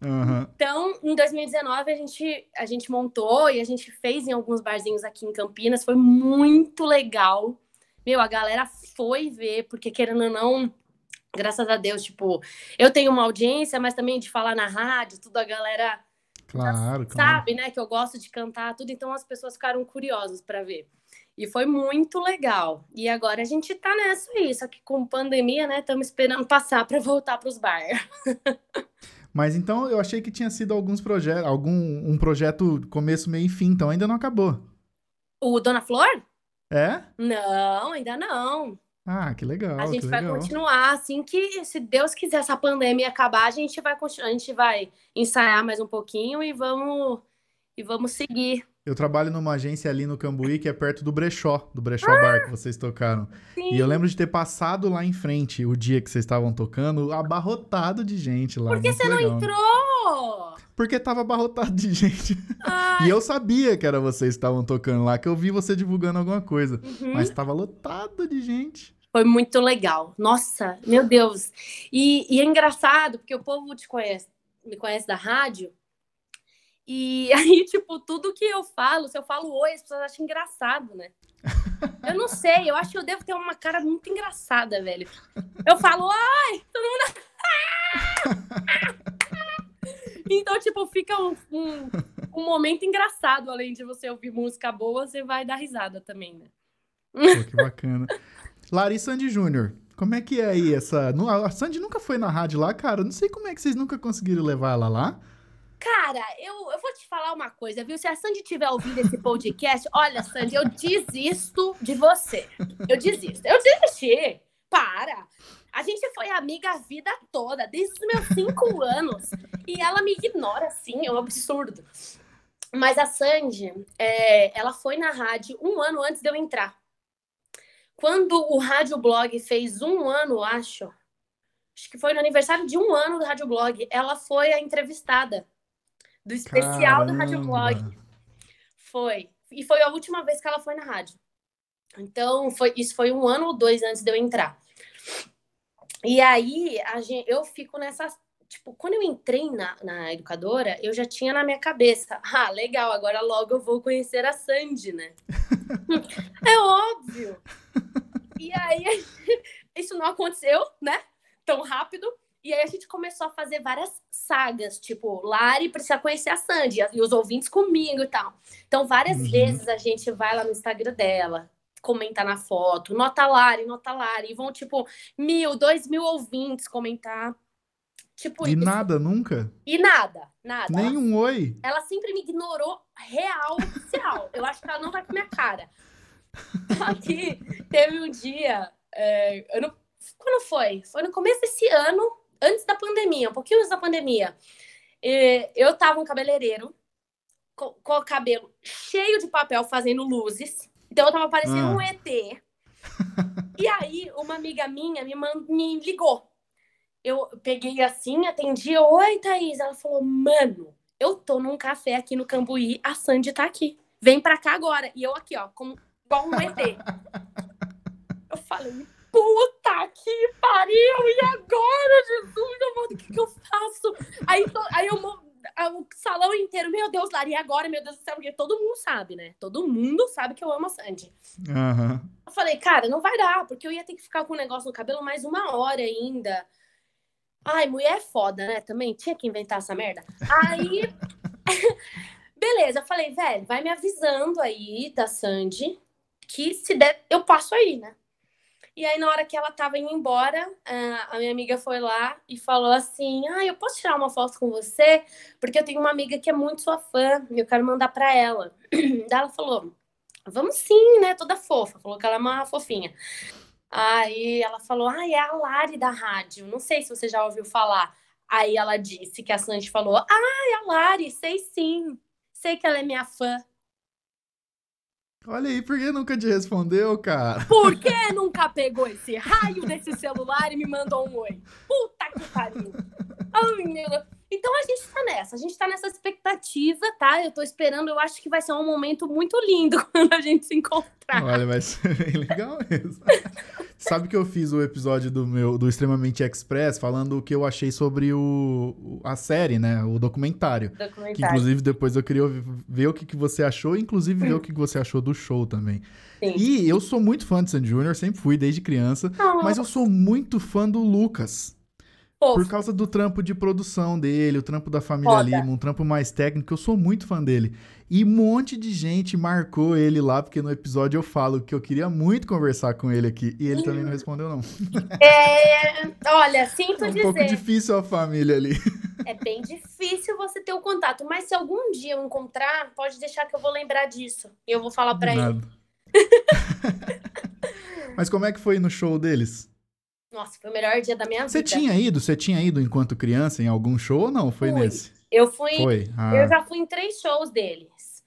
Uhum. Então, em 2019, a gente, a gente montou e a gente fez em alguns barzinhos aqui em Campinas. Foi muito legal. Meu, a galera foi ver, porque querendo ou não, graças a Deus, tipo, eu tenho uma audiência, mas também de falar na rádio, tudo a galera claro, sabe, claro. né, que eu gosto de cantar, tudo, então as pessoas ficaram curiosas para ver. E foi muito legal. E agora a gente tá nessa aí, só que com pandemia, né, estamos esperando passar para voltar para os bar. Mas então eu achei que tinha sido alguns projetos, algum um projeto começo, meio e fim, então ainda não acabou. O Dona Flor? É? Não, ainda não. Ah, que legal. A gente vai legal. continuar assim que, se Deus quiser essa pandemia acabar, a gente vai a gente vai ensaiar mais um pouquinho e vamos e vamos seguir. Eu trabalho numa agência ali no Cambuí, que é perto do Brechó, do Brechó ah, Bar que vocês tocaram. Sim. E eu lembro de ter passado lá em frente o dia que vocês estavam tocando, abarrotado de gente lá. Por que você legal. não entrou? Porque tava abarrotado de gente. e eu sabia que era vocês que estavam tocando lá, que eu vi você divulgando alguma coisa. Uhum. Mas tava lotado de gente. Foi muito legal. Nossa, meu Deus. E, e é engraçado, porque o povo te conhece, me conhece da rádio, e aí, tipo, tudo que eu falo, se eu falo oi, as pessoas acham engraçado, né? Eu não sei, eu acho que eu devo ter uma cara muito engraçada, velho. Eu falo, oi, todo mundo. então, tipo, fica um, um, um, momento engraçado, além de você ouvir música boa, você vai dar risada também, né? Pô, que bacana. Larissa Sandy Júnior, como é que é aí essa. A Sandy nunca foi na rádio lá, cara. Não sei como é que vocês nunca conseguiram levar ela lá. Cara, eu, eu vou te falar uma coisa, viu? Se a Sandy tiver ouvindo esse podcast, olha, Sandy, eu desisto de você. Eu desisto. Eu desisti. Para. A gente foi amiga a vida toda, desde os meus cinco anos. E ela me ignora, assim, é um absurdo. Mas a Sandy, é, ela foi na rádio um ano antes de eu entrar. Quando o Rádio Blog fez um ano, acho, acho que foi no aniversário de um ano do Rádio Blog, ela foi a entrevistada do especial Caramba. do Rádio Blog. Foi. E foi a última vez que ela foi na rádio. Então, foi, isso foi um ano ou dois antes de eu entrar. E aí, a gente, eu fico nessa. Tipo, quando eu entrei na, na educadora, eu já tinha na minha cabeça: ah, legal, agora logo eu vou conhecer a Sandy, né? é óbvio. E aí, isso não aconteceu, né? Tão rápido. E aí a gente começou a fazer várias sagas, tipo, Lari precisa conhecer a Sandy, e os ouvintes comigo e tal. Então, várias uhum. vezes a gente vai lá no Instagram dela, comentar na foto, nota Lari, nota Lari, e vão, tipo, mil, dois mil ouvintes comentar. Tipo, e isso. nada, nunca? E nada, nada. Nem um oi? Ela sempre me ignorou real, oficial. Eu acho que ela não vai com minha cara. Aqui, teve um dia, é, ano, quando foi? Foi no começo desse ano, antes da pandemia, um pouquinho antes da pandemia, eu tava um cabeleireiro com, com, o cabelo cheio de papel fazendo luzes. Então eu tava parecendo ah. um ET. e aí, uma amiga minha me, me ligou. Eu peguei assim, atendi. Oi, Thaís. Ela falou: Mano, eu tô num café aqui no Cambuí, a Sandy tá aqui. Vem pra cá agora. E eu aqui, ó, como, igual um ET. eu falei, puta que pariu! E agora, Jesus, amor, o que, que eu faço? Aí, aí eu, o salão inteiro, meu Deus, Lari, agora, meu Deus do céu, porque todo mundo sabe, né? Todo mundo sabe que eu amo a Sandy. Uhum. Eu falei, cara, não vai dar, porque eu ia ter que ficar com o negócio no cabelo mais uma hora ainda. Ai, mulher é foda, né? Também tinha que inventar essa merda. Aí, beleza, eu falei, velho, vai me avisando aí da Sandy que se der, eu passo aí, né? E aí, na hora que ela tava indo embora, a minha amiga foi lá e falou assim: Ah, eu posso tirar uma foto com você? Porque eu tenho uma amiga que é muito sua fã e eu quero mandar para ela. Daí ela falou: Vamos sim, né? Toda fofa. Falou que ela é uma fofinha. Aí ela falou: Ah, é a Lari da rádio. Não sei se você já ouviu falar. Aí ela disse que a Sandy falou: Ah, é a Lari, sei sim. Sei que ela é minha fã. Olha aí, por que nunca te respondeu, cara? Por que nunca pegou esse raio desse celular e me mandou um oi? Puta que pariu. Ai, meu Deus. Então a gente tá nessa, a gente tá nessa expectativa, tá? Eu tô esperando, eu acho que vai ser um momento muito lindo quando a gente se encontrar. Olha, vai ser bem legal mesmo. Sabe que eu fiz o episódio do meu do Extremamente Express falando o que eu achei sobre o, a série, né? O documentário. documentário. Que inclusive depois eu queria ver o que, que você achou, inclusive ver o que, que você achou do show também. Sim. E eu sou muito fã de Sandy Júnior, sempre fui desde criança, Oh, mas eu sou muito fã do Lucas. Por causa do trampo de produção dele, o trampo da família Foda. Lima, um trampo mais técnico, eu sou muito fã dele. E um monte de gente marcou ele lá, porque no episódio eu falo que eu queria muito conversar com ele aqui. E ele também não respondeu, não. É, olha, sinto É um pouco dizer, difícil a família ali. é bem difícil você ter o contato, mas se algum dia eu encontrar, pode deixar que eu vou lembrar disso. E eu vou falar pra ele. Mas como é que foi no show deles? Nossa, foi o melhor dia da minha Você vida. tinha ido? Você tinha ido enquanto criança em algum show ou não? Foi Fui. nesse? Eu fui, Foi. eu Ah, já fui em três shows deles.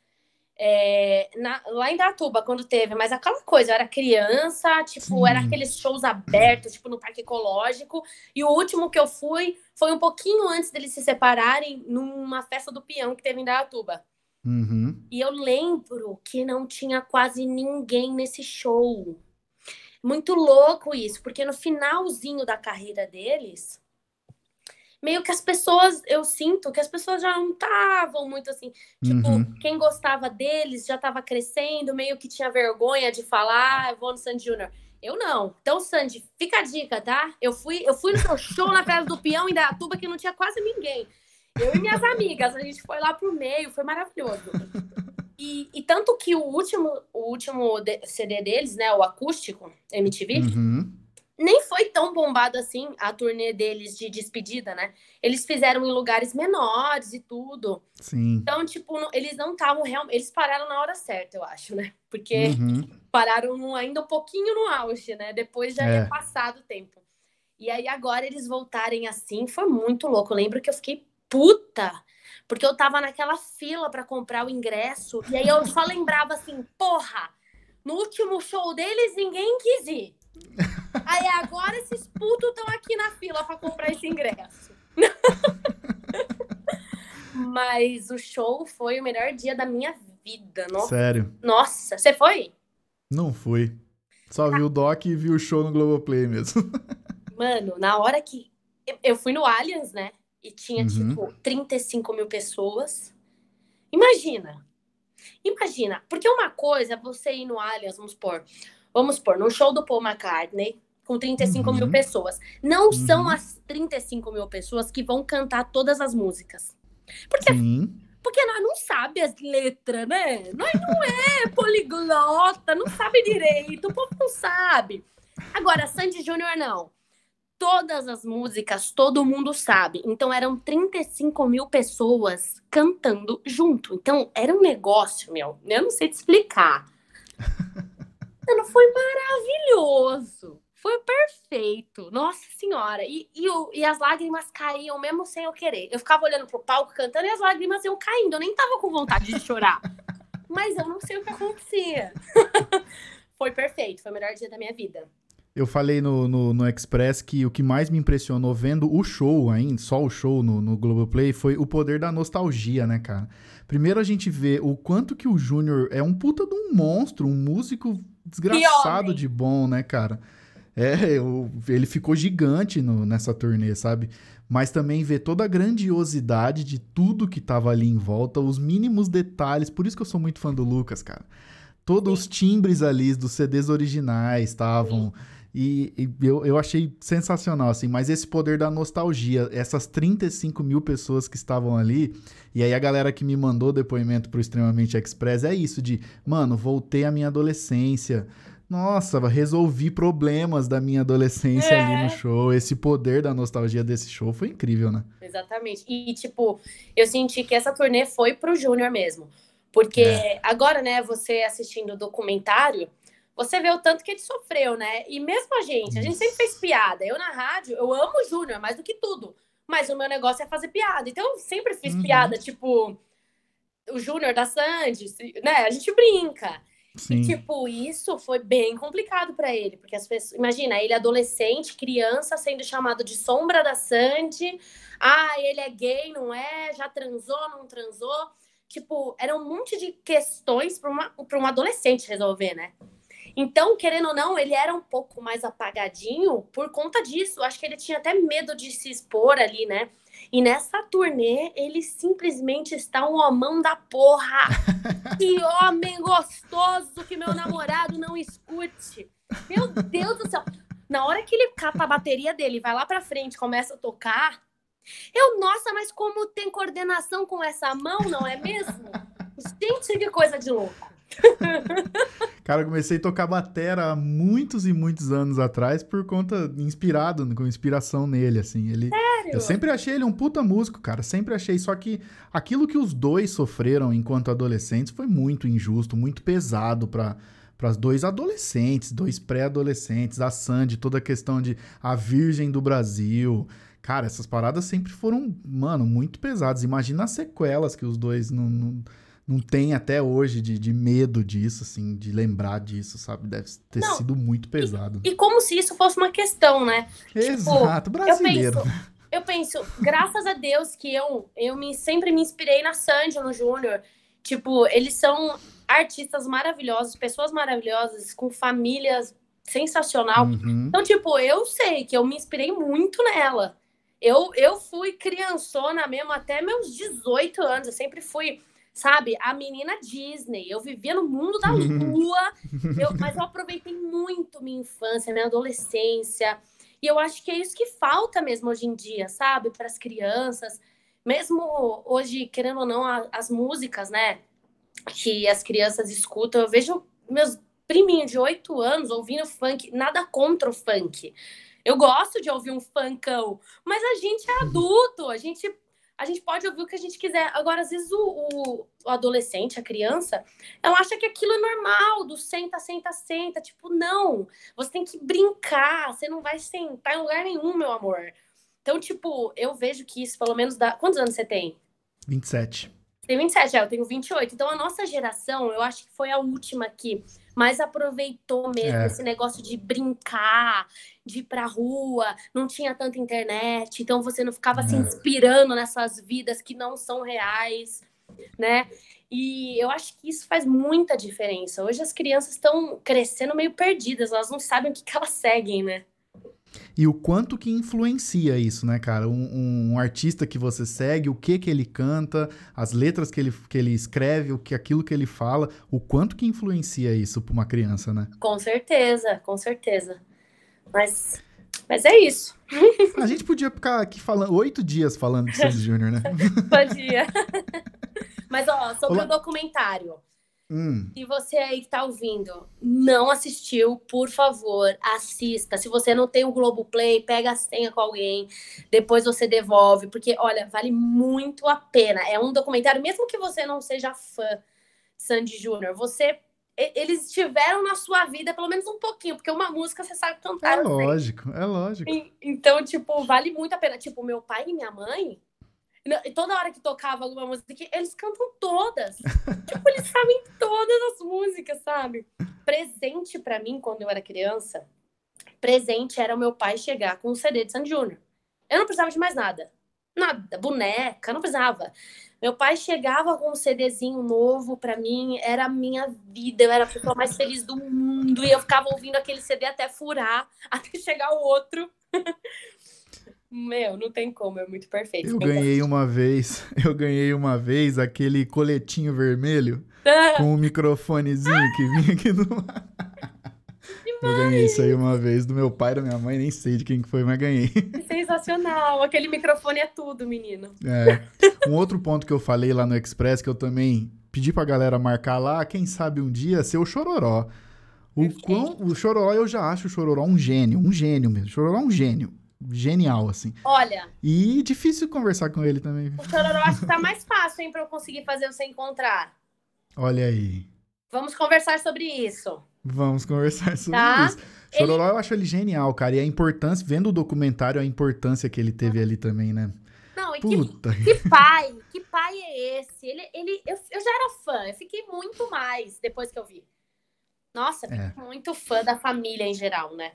É, na- lá em Datuba, quando teve, mas aquela coisa, eu era criança, tipo, Sim. era aqueles shows abertos, tipo, no Parque Ecológico. E o último que eu fui foi um pouquinho antes deles se separarem, numa festa do peão que teve em Datuba. uhum. E eu lembro que não tinha quase ninguém nesse show. Muito louco isso, porque no finalzinho da carreira deles, meio que as pessoas, eu sinto que as pessoas já não estavam muito assim. Tipo, Uhum. quem gostava deles já estava crescendo, meio que tinha vergonha de falar, ah, eu vou no Sandy Júnior. Eu não. Então, Sandy, fica a dica, tá? Eu fui, eu fui no seu show na Casa do Peão em Datuba que não tinha quase ninguém. Eu e minhas amigas, a gente foi lá pro meio, foi maravilhoso. E, e tanto que o último, o último CD deles, né, o acústico, MTV, Uhum. nem foi tão bombado assim a turnê deles de despedida, né? Eles fizeram em lugares menores e tudo. Sim. Então, tipo, não- eles não estavam realmente. Eles pararam na hora certa, eu acho, né? Porque Uhum. pararam ainda um pouquinho no auge, né? Depois já É. ia passado o tempo. E aí agora eles voltarem assim, foi muito louco. Eu lembro que eu fiquei puta, porque eu tava naquela fila pra comprar o ingresso, e aí eu só lembrava assim, porra, no último show deles ninguém quis ir. Aí agora esses putos estão aqui na fila pra comprar esse ingresso. Mas o show foi o melhor dia da minha vida. Nossa, Sério. Nossa. você foi? Não fui. Só vi o Doc e vi o show no Globoplay mesmo. Mano, na hora que. eu- Eu fui no Allianz, né? E tinha, Uhum. tipo, 35 mil pessoas. Imagina. Imagina. Porque uma coisa é você ir no Allianz, vamos supor. Vamos supor, num show do Paul McCartney, com 35 mil Uhum. pessoas. Não são Uhum. as 35 mil pessoas que vão cantar todas as músicas. Porque, Sim. porque nós não sabe as letras, né? Nós não é poliglota, não sabe direito, o povo não sabe. Agora, Sandy Júnior não. Todas as músicas, todo mundo sabe. Então, eram 35 mil pessoas cantando junto. Então, era um negócio, meu. Eu não sei te explicar. Mano, foi maravilhoso. Foi perfeito. Nossa Senhora. E, e, e as lágrimas caíam mesmo sem eu querer. Eu ficava olhando pro palco cantando e as lágrimas iam caindo. Eu nem tava com vontade de chorar. Mas eu não sei o que acontecia. foi perfeito. Foi o melhor dia da minha vida. Eu falei no, no, no Express que o que mais me impressionou vendo o show ainda, só o show no, no Globoplay, foi o poder da nostalgia, né, cara? Primeiro a gente vê o quanto que o Júnior é um puta de um monstro, um músico desgraçado de bom, né, cara? É, o- ele ficou gigante no- nessa turnê, sabe? Mas também ver toda a grandiosidade de tudo que tava ali em volta, os mínimos detalhes. Por isso que eu sou muito fã do Lucas, cara. Todos os timbres ali dos CDs originais estavam. E, e eu, eu achei sensacional, assim. Mas esse poder da nostalgia, essas 35 mil pessoas que estavam ali. E aí a galera que me mandou depoimento pro Extremamente Express é isso: de, mano, voltei à minha adolescência. Nossa, resolvi problemas da minha adolescência É. ali no show. Esse poder da nostalgia desse show foi incrível, né? Exatamente. E, tipo, eu senti que essa turnê foi pro Júnior mesmo. Porque É. agora, né, você assistindo o documentário, você vê o tanto que ele sofreu, né? E mesmo a gente, a gente sempre fez piada. Eu na rádio, eu amo o Júnior mais do que tudo. Mas o meu negócio é fazer piada. Então eu sempre fiz uhum. piada, tipo, o Júnior da Sandy, né? A gente brinca. Sim. E, tipo, isso foi bem complicado para ele, porque as pessoas. Imagina, ele adolescente, criança, sendo chamado de sombra da Sandy. Ah, ele é gay, não é? Já transou, não transou? Tipo, era um monte de questões para um adolescente resolver, né? Então, querendo ou não, ele era um pouco mais apagadinho por conta disso. Acho que ele tinha até medo de se expor ali, né? E nessa turnê, ele simplesmente está um homão da porra. que homem gostoso que meu namorado não escute. Meu Deus do céu. Na hora que ele cata a bateria dele, vai lá pra frente, começa a tocar. Eu, nossa, mas como tem coordenação com essa mão, não é mesmo? Gente, que coisa de louco. Cara, eu comecei a tocar batera há muitos e muitos anos atrás por conta, inspirado, com inspiração nele, assim. Ele, Sério? Eu sempre achei ele um puta músico, cara, sempre achei. Só que aquilo que os dois sofreram enquanto adolescentes foi muito injusto, muito pesado para para os dois adolescentes, dois pré-adolescentes, a Sandy, toda a questão de a Virgem do Brasil. Cara, essas paradas sempre foram, mano, muito pesadas. Imagina as sequelas que os dois não, não não tem até hoje de, de medo disso, assim, de lembrar disso, sabe? Deve ter não, sido muito pesado. E, e, como se isso fosse uma questão, né? Exato, tipo, brasileiro. Eu penso, eu penso, graças a Deus que eu, eu me, sempre me inspirei na Sandy, no Júnior. Tipo, eles são artistas maravilhosos, pessoas maravilhosas, com famílias sensacional. Uhum. Então, tipo, eu sei que eu me inspirei muito nela. Eu, eu fui criançona mesmo até meus 18 anos. Eu sempre fui sabe? A menina Disney. Eu vivia no mundo da lua, eu, mas eu aproveitei muito minha infância, minha adolescência. E eu acho que é isso que falta mesmo hoje em dia, sabe? Para as crianças. Mesmo hoje, querendo ou não, as músicas, né? Que as crianças escutam. Eu vejo meus priminhos de oito anos ouvindo funk, nada contra o funk. Eu gosto de ouvir um funkão, mas a gente é adulto, a gente a gente pode ouvir o que a gente quiser. Agora, às vezes, o, o, adolescente, a criança, ela acha que aquilo é normal, do senta, senta, senta. Tipo, não. Você tem que brincar, você não vai sentar em lugar nenhum, meu amor. Então, tipo, eu vejo que isso, pelo menos, dá. Quantos anos você tem? 27. Tem 27, é, eu tenho 28. Então, a nossa geração, eu acho que foi a última que mais aproveitou mesmo é. esse negócio de brincar, de ir pra rua, não tinha tanta internet, então você não ficava é. se inspirando nessas vidas que não são reais, né? E eu acho que isso faz muita diferença. Hoje as crianças estão crescendo meio perdidas, elas não sabem o que, que elas seguem, né? E o quanto que influencia isso, né, cara? Um, um, artista que você segue, o que que ele canta, as letras que ele, que ele escreve, o que aquilo que ele fala, o quanto que influencia isso para uma criança, né? Com certeza, com certeza. Mas, mas é isso. A gente podia ficar aqui falando oito dias falando de Sandy Júnior, né? Podia. Mas, ó, sobre Olá. o documentário. Hum. Se você aí que tá ouvindo não assistiu, por favor, assista. Se você não tem o Globoplay, pega a senha com alguém, depois você devolve, porque, olha, vale muito a pena. É um documentário, mesmo que você não seja fã de Sandy Júnior, você eles estiveram na sua vida pelo menos um pouquinho, porque uma música você sabe cantar. É lógico, é lógico. E, então, tipo, vale muito a pena. Tipo, meu pai e minha mãe, e toda hora que tocava alguma música, eles cantam todas. tipo, eles sabem todas as músicas, sabe? Presente para mim, quando eu era criança, presente era o meu pai chegar com um CD de Sandy Júnior. Eu não precisava de mais nada. Nada, boneca, não precisava. Meu pai chegava com um CDzinho novo para mim, era a minha vida, eu era a pessoa mais feliz do mundo e eu ficava ouvindo aquele CD até furar, até chegar o outro. Meu, não tem como, é muito perfeito. Eu ganhei uma vez, eu ganhei uma vez aquele coletinho vermelho ah. com um microfonezinho que vinha aqui no. Eu ganhei isso aí uma vez do meu pai, da minha mãe, nem sei de quem que foi, mas ganhei. Sensacional, aquele microfone é tudo, menino. É. Um outro ponto que eu falei lá no Express, que eu também pedi pra galera marcar lá, quem sabe um dia ser o Chororó. O, quão, o Chororó, eu já acho o Chororó um gênio, um gênio mesmo. O Chororó é um gênio genial, assim. Olha. E difícil conversar com ele também. O Chororó acho que tá mais fácil, hein, pra eu conseguir fazer você encontrar. Olha aí. Vamos conversar sobre isso. Vamos conversar sobre tá? isso. Chororó, ele... eu acho ele genial, cara. E a importância, vendo o documentário, a importância que ele teve ali também, né? Não, e Puta. Que, que pai, que pai é esse? Ele, ele, eu, eu já era fã, eu fiquei muito mais depois que eu vi. Nossa, é. muito fã da família em geral, né?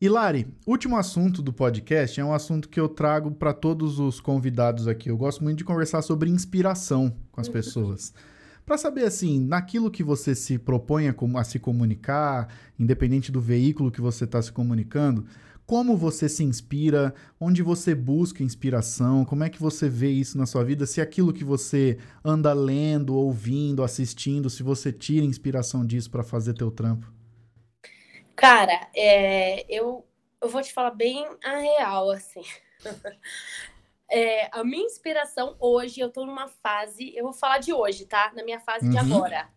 E Lari, último assunto do podcast é um assunto que eu trago para todos os convidados aqui. Eu gosto muito de conversar sobre inspiração com as pessoas. Para saber assim, naquilo que você se propõe a, a se comunicar, independente do veículo que você está se comunicando, como você se inspira, onde você busca inspiração, como é que você vê isso na sua vida, se aquilo que você anda lendo, ouvindo, assistindo, se você tira inspiração disso para fazer teu trampo. Cara, é, eu, eu vou te falar bem a real, assim. é, a minha inspiração hoje, eu tô numa fase, eu vou falar de hoje, tá? Na minha fase uhum. de agora.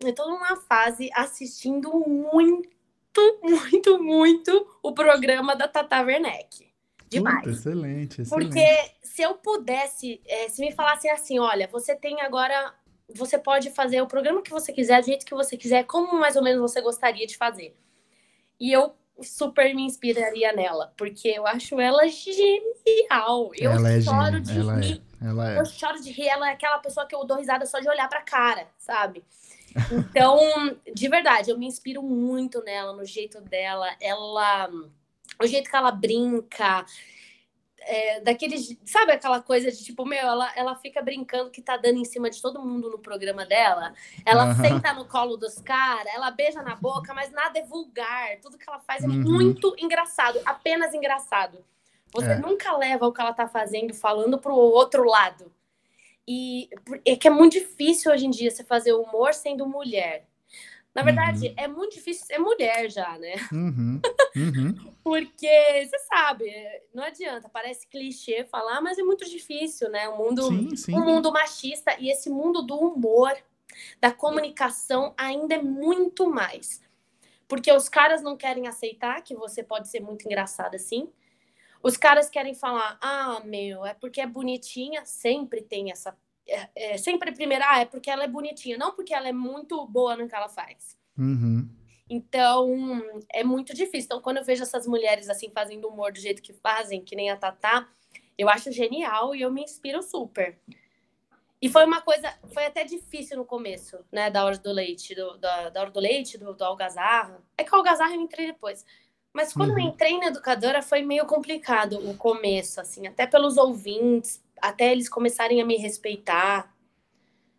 Eu tô numa fase assistindo muito muito, muito o programa da Tata Werneck. Demais. Puta, excelente, excelente. Porque se eu pudesse, é, se me falassem assim, olha, você tem agora, você pode fazer o programa que você quiser, do jeito que você quiser, como mais ou menos você gostaria de fazer. E eu super me inspiraria nela, porque eu acho ela genial. Eu ela é choro é de ela rir. É, ela é. Eu choro de rir. Ela é aquela pessoa que eu dou risada só de olhar pra cara, sabe? Então, de verdade, eu me inspiro muito nela, no jeito dela. Ela. O jeito que ela brinca. É, daqueles. Sabe aquela coisa de tipo, meu, ela, ela fica brincando que tá dando em cima de todo mundo no programa dela. Ela uhum. senta no colo dos caras, ela beija na boca, mas nada é vulgar. Tudo que ela faz é uhum. muito engraçado, apenas engraçado. Você é. nunca leva o que ela tá fazendo falando pro outro lado. E é que é muito difícil hoje em dia você fazer humor sendo mulher. Na verdade, uhum. é muito difícil ser mulher já, né? Uhum. Uhum. Porque, você sabe, não adianta, parece clichê falar, mas é muito difícil, né? O mundo, sim, sim. Um mundo machista e esse mundo do humor, da comunicação, ainda é muito mais. Porque os caras não querem aceitar que você pode ser muito engraçada assim. Os caras querem falar, ah, meu, é porque é bonitinha, sempre tem essa. É, é, sempre primeiro, ah, é porque ela é bonitinha, não porque ela é muito boa no que ela faz. Uhum. Então, é muito difícil. Então, quando eu vejo essas mulheres assim fazendo humor do jeito que fazem, que nem a Tatá, eu acho genial e eu me inspiro super. E foi uma coisa, foi até difícil no começo, né, da hora do leite, do, da, da hora do leite, do, do algazarra. É que o algazarra eu entrei depois. Mas quando uhum. eu entrei na educadora foi meio complicado o começo, assim, até pelos ouvintes, até eles começarem a me respeitar,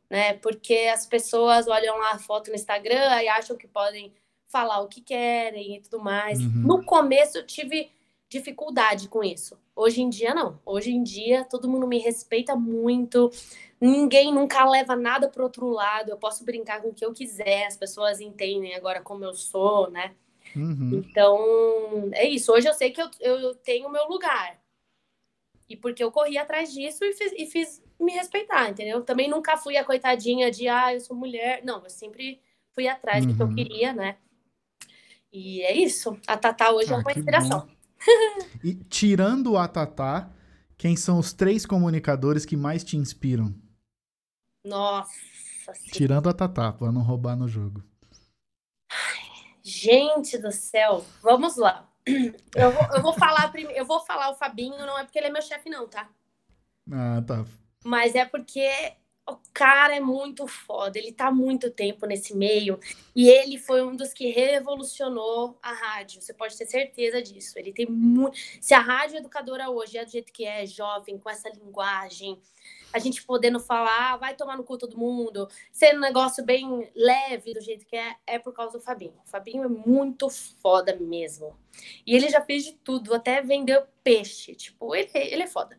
né? Porque as pessoas olham lá a foto no Instagram e acham que podem falar o que querem e tudo mais. Uhum. No começo eu tive dificuldade com isso. Hoje em dia não. Hoje em dia todo mundo me respeita muito. Ninguém nunca leva nada pro outro lado. Eu posso brincar com o que eu quiser. As pessoas entendem agora como eu sou, né? Uhum. Então, é isso. Hoje eu sei que eu, eu tenho o meu lugar. E porque eu corri atrás disso e fiz, e fiz me respeitar, entendeu? Também nunca fui a coitadinha de, ah, eu sou mulher. Não, eu sempre fui atrás uhum. do que eu uhum. queria, né? E é isso. A Tatá hoje é ah, é uma inspiração. e tirando a Tatá, quem são os três comunicadores que mais te inspiram? Nossa. Tirando a Tatá, pra não roubar no jogo. Gente do céu, vamos lá. Eu vou, eu vou falar primeiro, eu vou falar o Fabinho, não é porque ele é meu chefe, não, tá? Ah, tá. Mas é porque o cara é muito foda, ele tá há muito tempo nesse meio e ele foi um dos que revolucionou a rádio. Você pode ter certeza disso. Ele tem muito. Se a rádio educadora hoje é do jeito que é, jovem, com essa linguagem, a gente podendo falar, vai tomar no cu todo mundo, sendo um negócio bem leve do jeito que é, é por causa do Fabinho. O Fabinho é muito foda mesmo. E ele já fez de tudo, até vendeu peixe. Tipo, ele, ele é foda.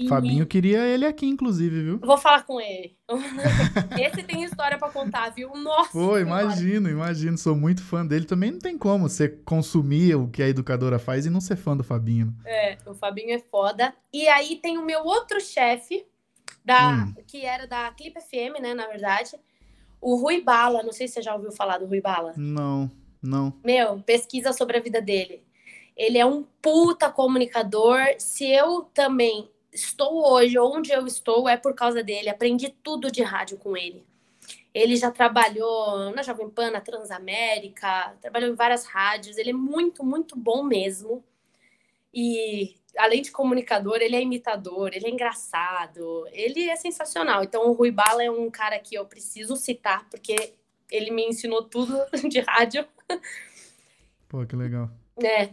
E... Fabinho queria ele aqui, inclusive, viu? Vou falar com ele. Esse tem história para contar, viu? Nossa! Pô, imagino, imagino. Sou muito fã dele. Também não tem como você consumir o que a educadora faz e não ser fã do Fabinho. É, o Fabinho é foda. E aí tem o meu outro chefe, da, hum. que era da Clip FM, né, na verdade. O Rui Bala, não sei se você já ouviu falar do Rui Bala. Não, não. Meu, pesquisa sobre a vida dele. Ele é um puta comunicador. Se eu também estou hoje onde eu estou é por causa dele. Aprendi tudo de rádio com ele. Ele já trabalhou na Jovem Pan, na Transamérica, trabalhou em várias rádios. Ele é muito, muito bom mesmo. E além de comunicador, ele é imitador, ele é engraçado, ele é sensacional. Então, o Rui Bala é um cara que eu preciso citar, porque ele me ensinou tudo de rádio. Pô, que legal. É.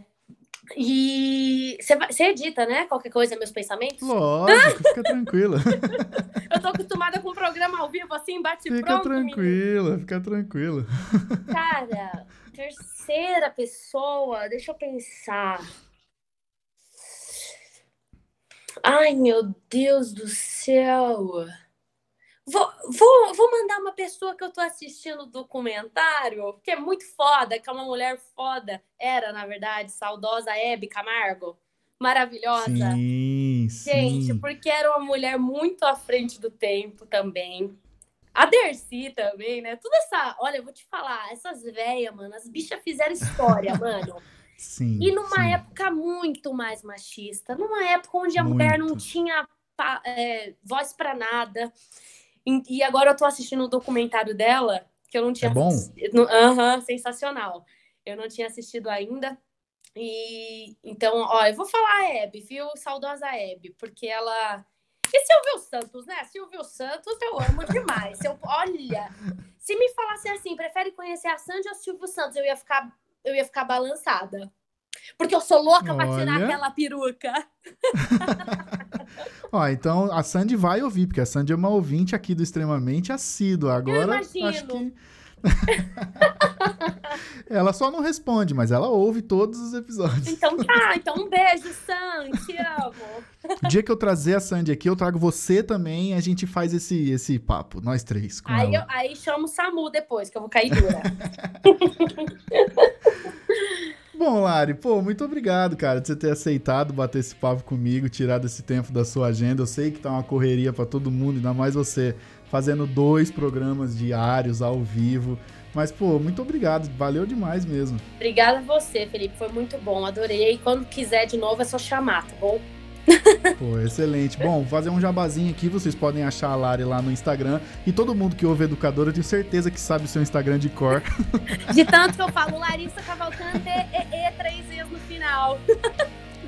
E você edita, né? Qualquer coisa, meus pensamentos? Lógico, fica tranquila. eu tô acostumada com um programa ao vivo, assim, bate fica pronto. Fica tranquila, menino. fica tranquila. Cara, terceira pessoa, deixa eu pensar. Ai, meu Deus do céu. Vou, vou, vou mandar uma pessoa que eu tô assistindo o documentário, que é muito foda, que é uma mulher foda. Era, na verdade, saudosa Hebe Camargo. Maravilhosa. Sim, Gente, sim. porque era uma mulher muito à frente do tempo também. A Dercy também, né? Tudo essa. Olha, eu vou te falar, essas velhas, mano, as bichas fizeram história, mano. Sim. E numa sim. época muito mais machista, numa época onde a muito. mulher não tinha é, voz para nada. E agora eu tô assistindo o um documentário dela, que eu não tinha é bom? Aham, uhum, sensacional. Eu não tinha assistido ainda. E então, ó, eu vou falar a Hebe, viu? Saudosa Hebe, porque ela. E Silvio Santos, né? Silvio Santos eu amo demais. Eu, olha, se me falasse assim, prefere conhecer a Sandy ou Silvio Santos, eu ia ficar, eu ia ficar balançada. Porque eu sou louca olha. pra tirar aquela peruca. Ó, então a Sandy vai ouvir, porque a Sandy é uma ouvinte aqui do Extremamente assídua. Agora, acho que. ela só não responde, mas ela ouve todos os episódios. Então tá, então um beijo, Sandy, te amo. O dia que eu trazer a Sandy aqui, eu trago você também a gente faz esse, esse papo, nós três. aí, eu, aí chamo o Samu depois, que eu vou cair dura. Bom, Lari, pô, muito obrigado, cara, de você ter aceitado bater esse papo comigo, tirado esse tempo da sua agenda. Eu sei que tá uma correria para todo mundo, ainda mais você fazendo dois programas diários ao vivo. Mas, pô, muito obrigado, valeu demais mesmo. Obrigada a você, Felipe, foi muito bom, adorei. E quando quiser de novo é só chamar, tá bom? Pô, excelente. Bom, fazer um jabazinho aqui, vocês podem achar a Lari lá no Instagram. E todo mundo que ouve Educador, eu tenho certeza que sabe o seu Instagram de cor. De tanto que eu falo Larissa Cavalcante e, e, três vezes no final.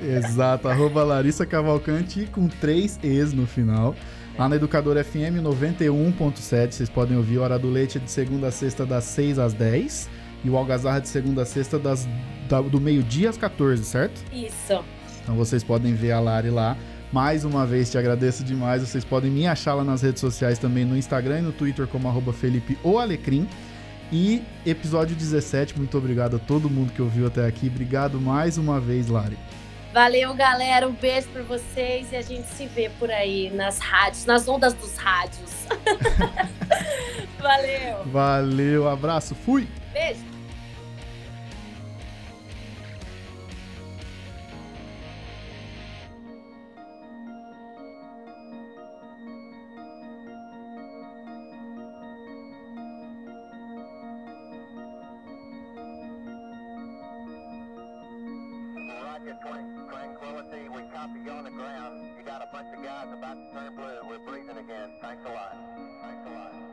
Exato, arroba Larissa Cavalcante com três E's no final. Lá na Educador FM 91.7, vocês podem ouvir Hora do Leite de segunda a sexta, das 6 às 10. E o Algazarra de segunda a sexta, das, da, do meio-dia às 14, certo? Isso. Então vocês podem ver a Lari lá. Mais uma vez, te agradeço demais. Vocês podem me achar lá nas redes sociais também, no Instagram e no Twitter, como arroba Felipe ou Alecrim. E episódio 17, muito obrigado a todo mundo que ouviu até aqui. Obrigado mais uma vez, Lari. Valeu, galera. Um beijo para vocês e a gente se vê por aí nas rádios, nas ondas dos rádios. Valeu. Valeu, abraço, fui. Beijo. Copy you on the ground. You got a bunch of guys about to turn blue. We're breathing again. Thanks a lot. Thanks a lot.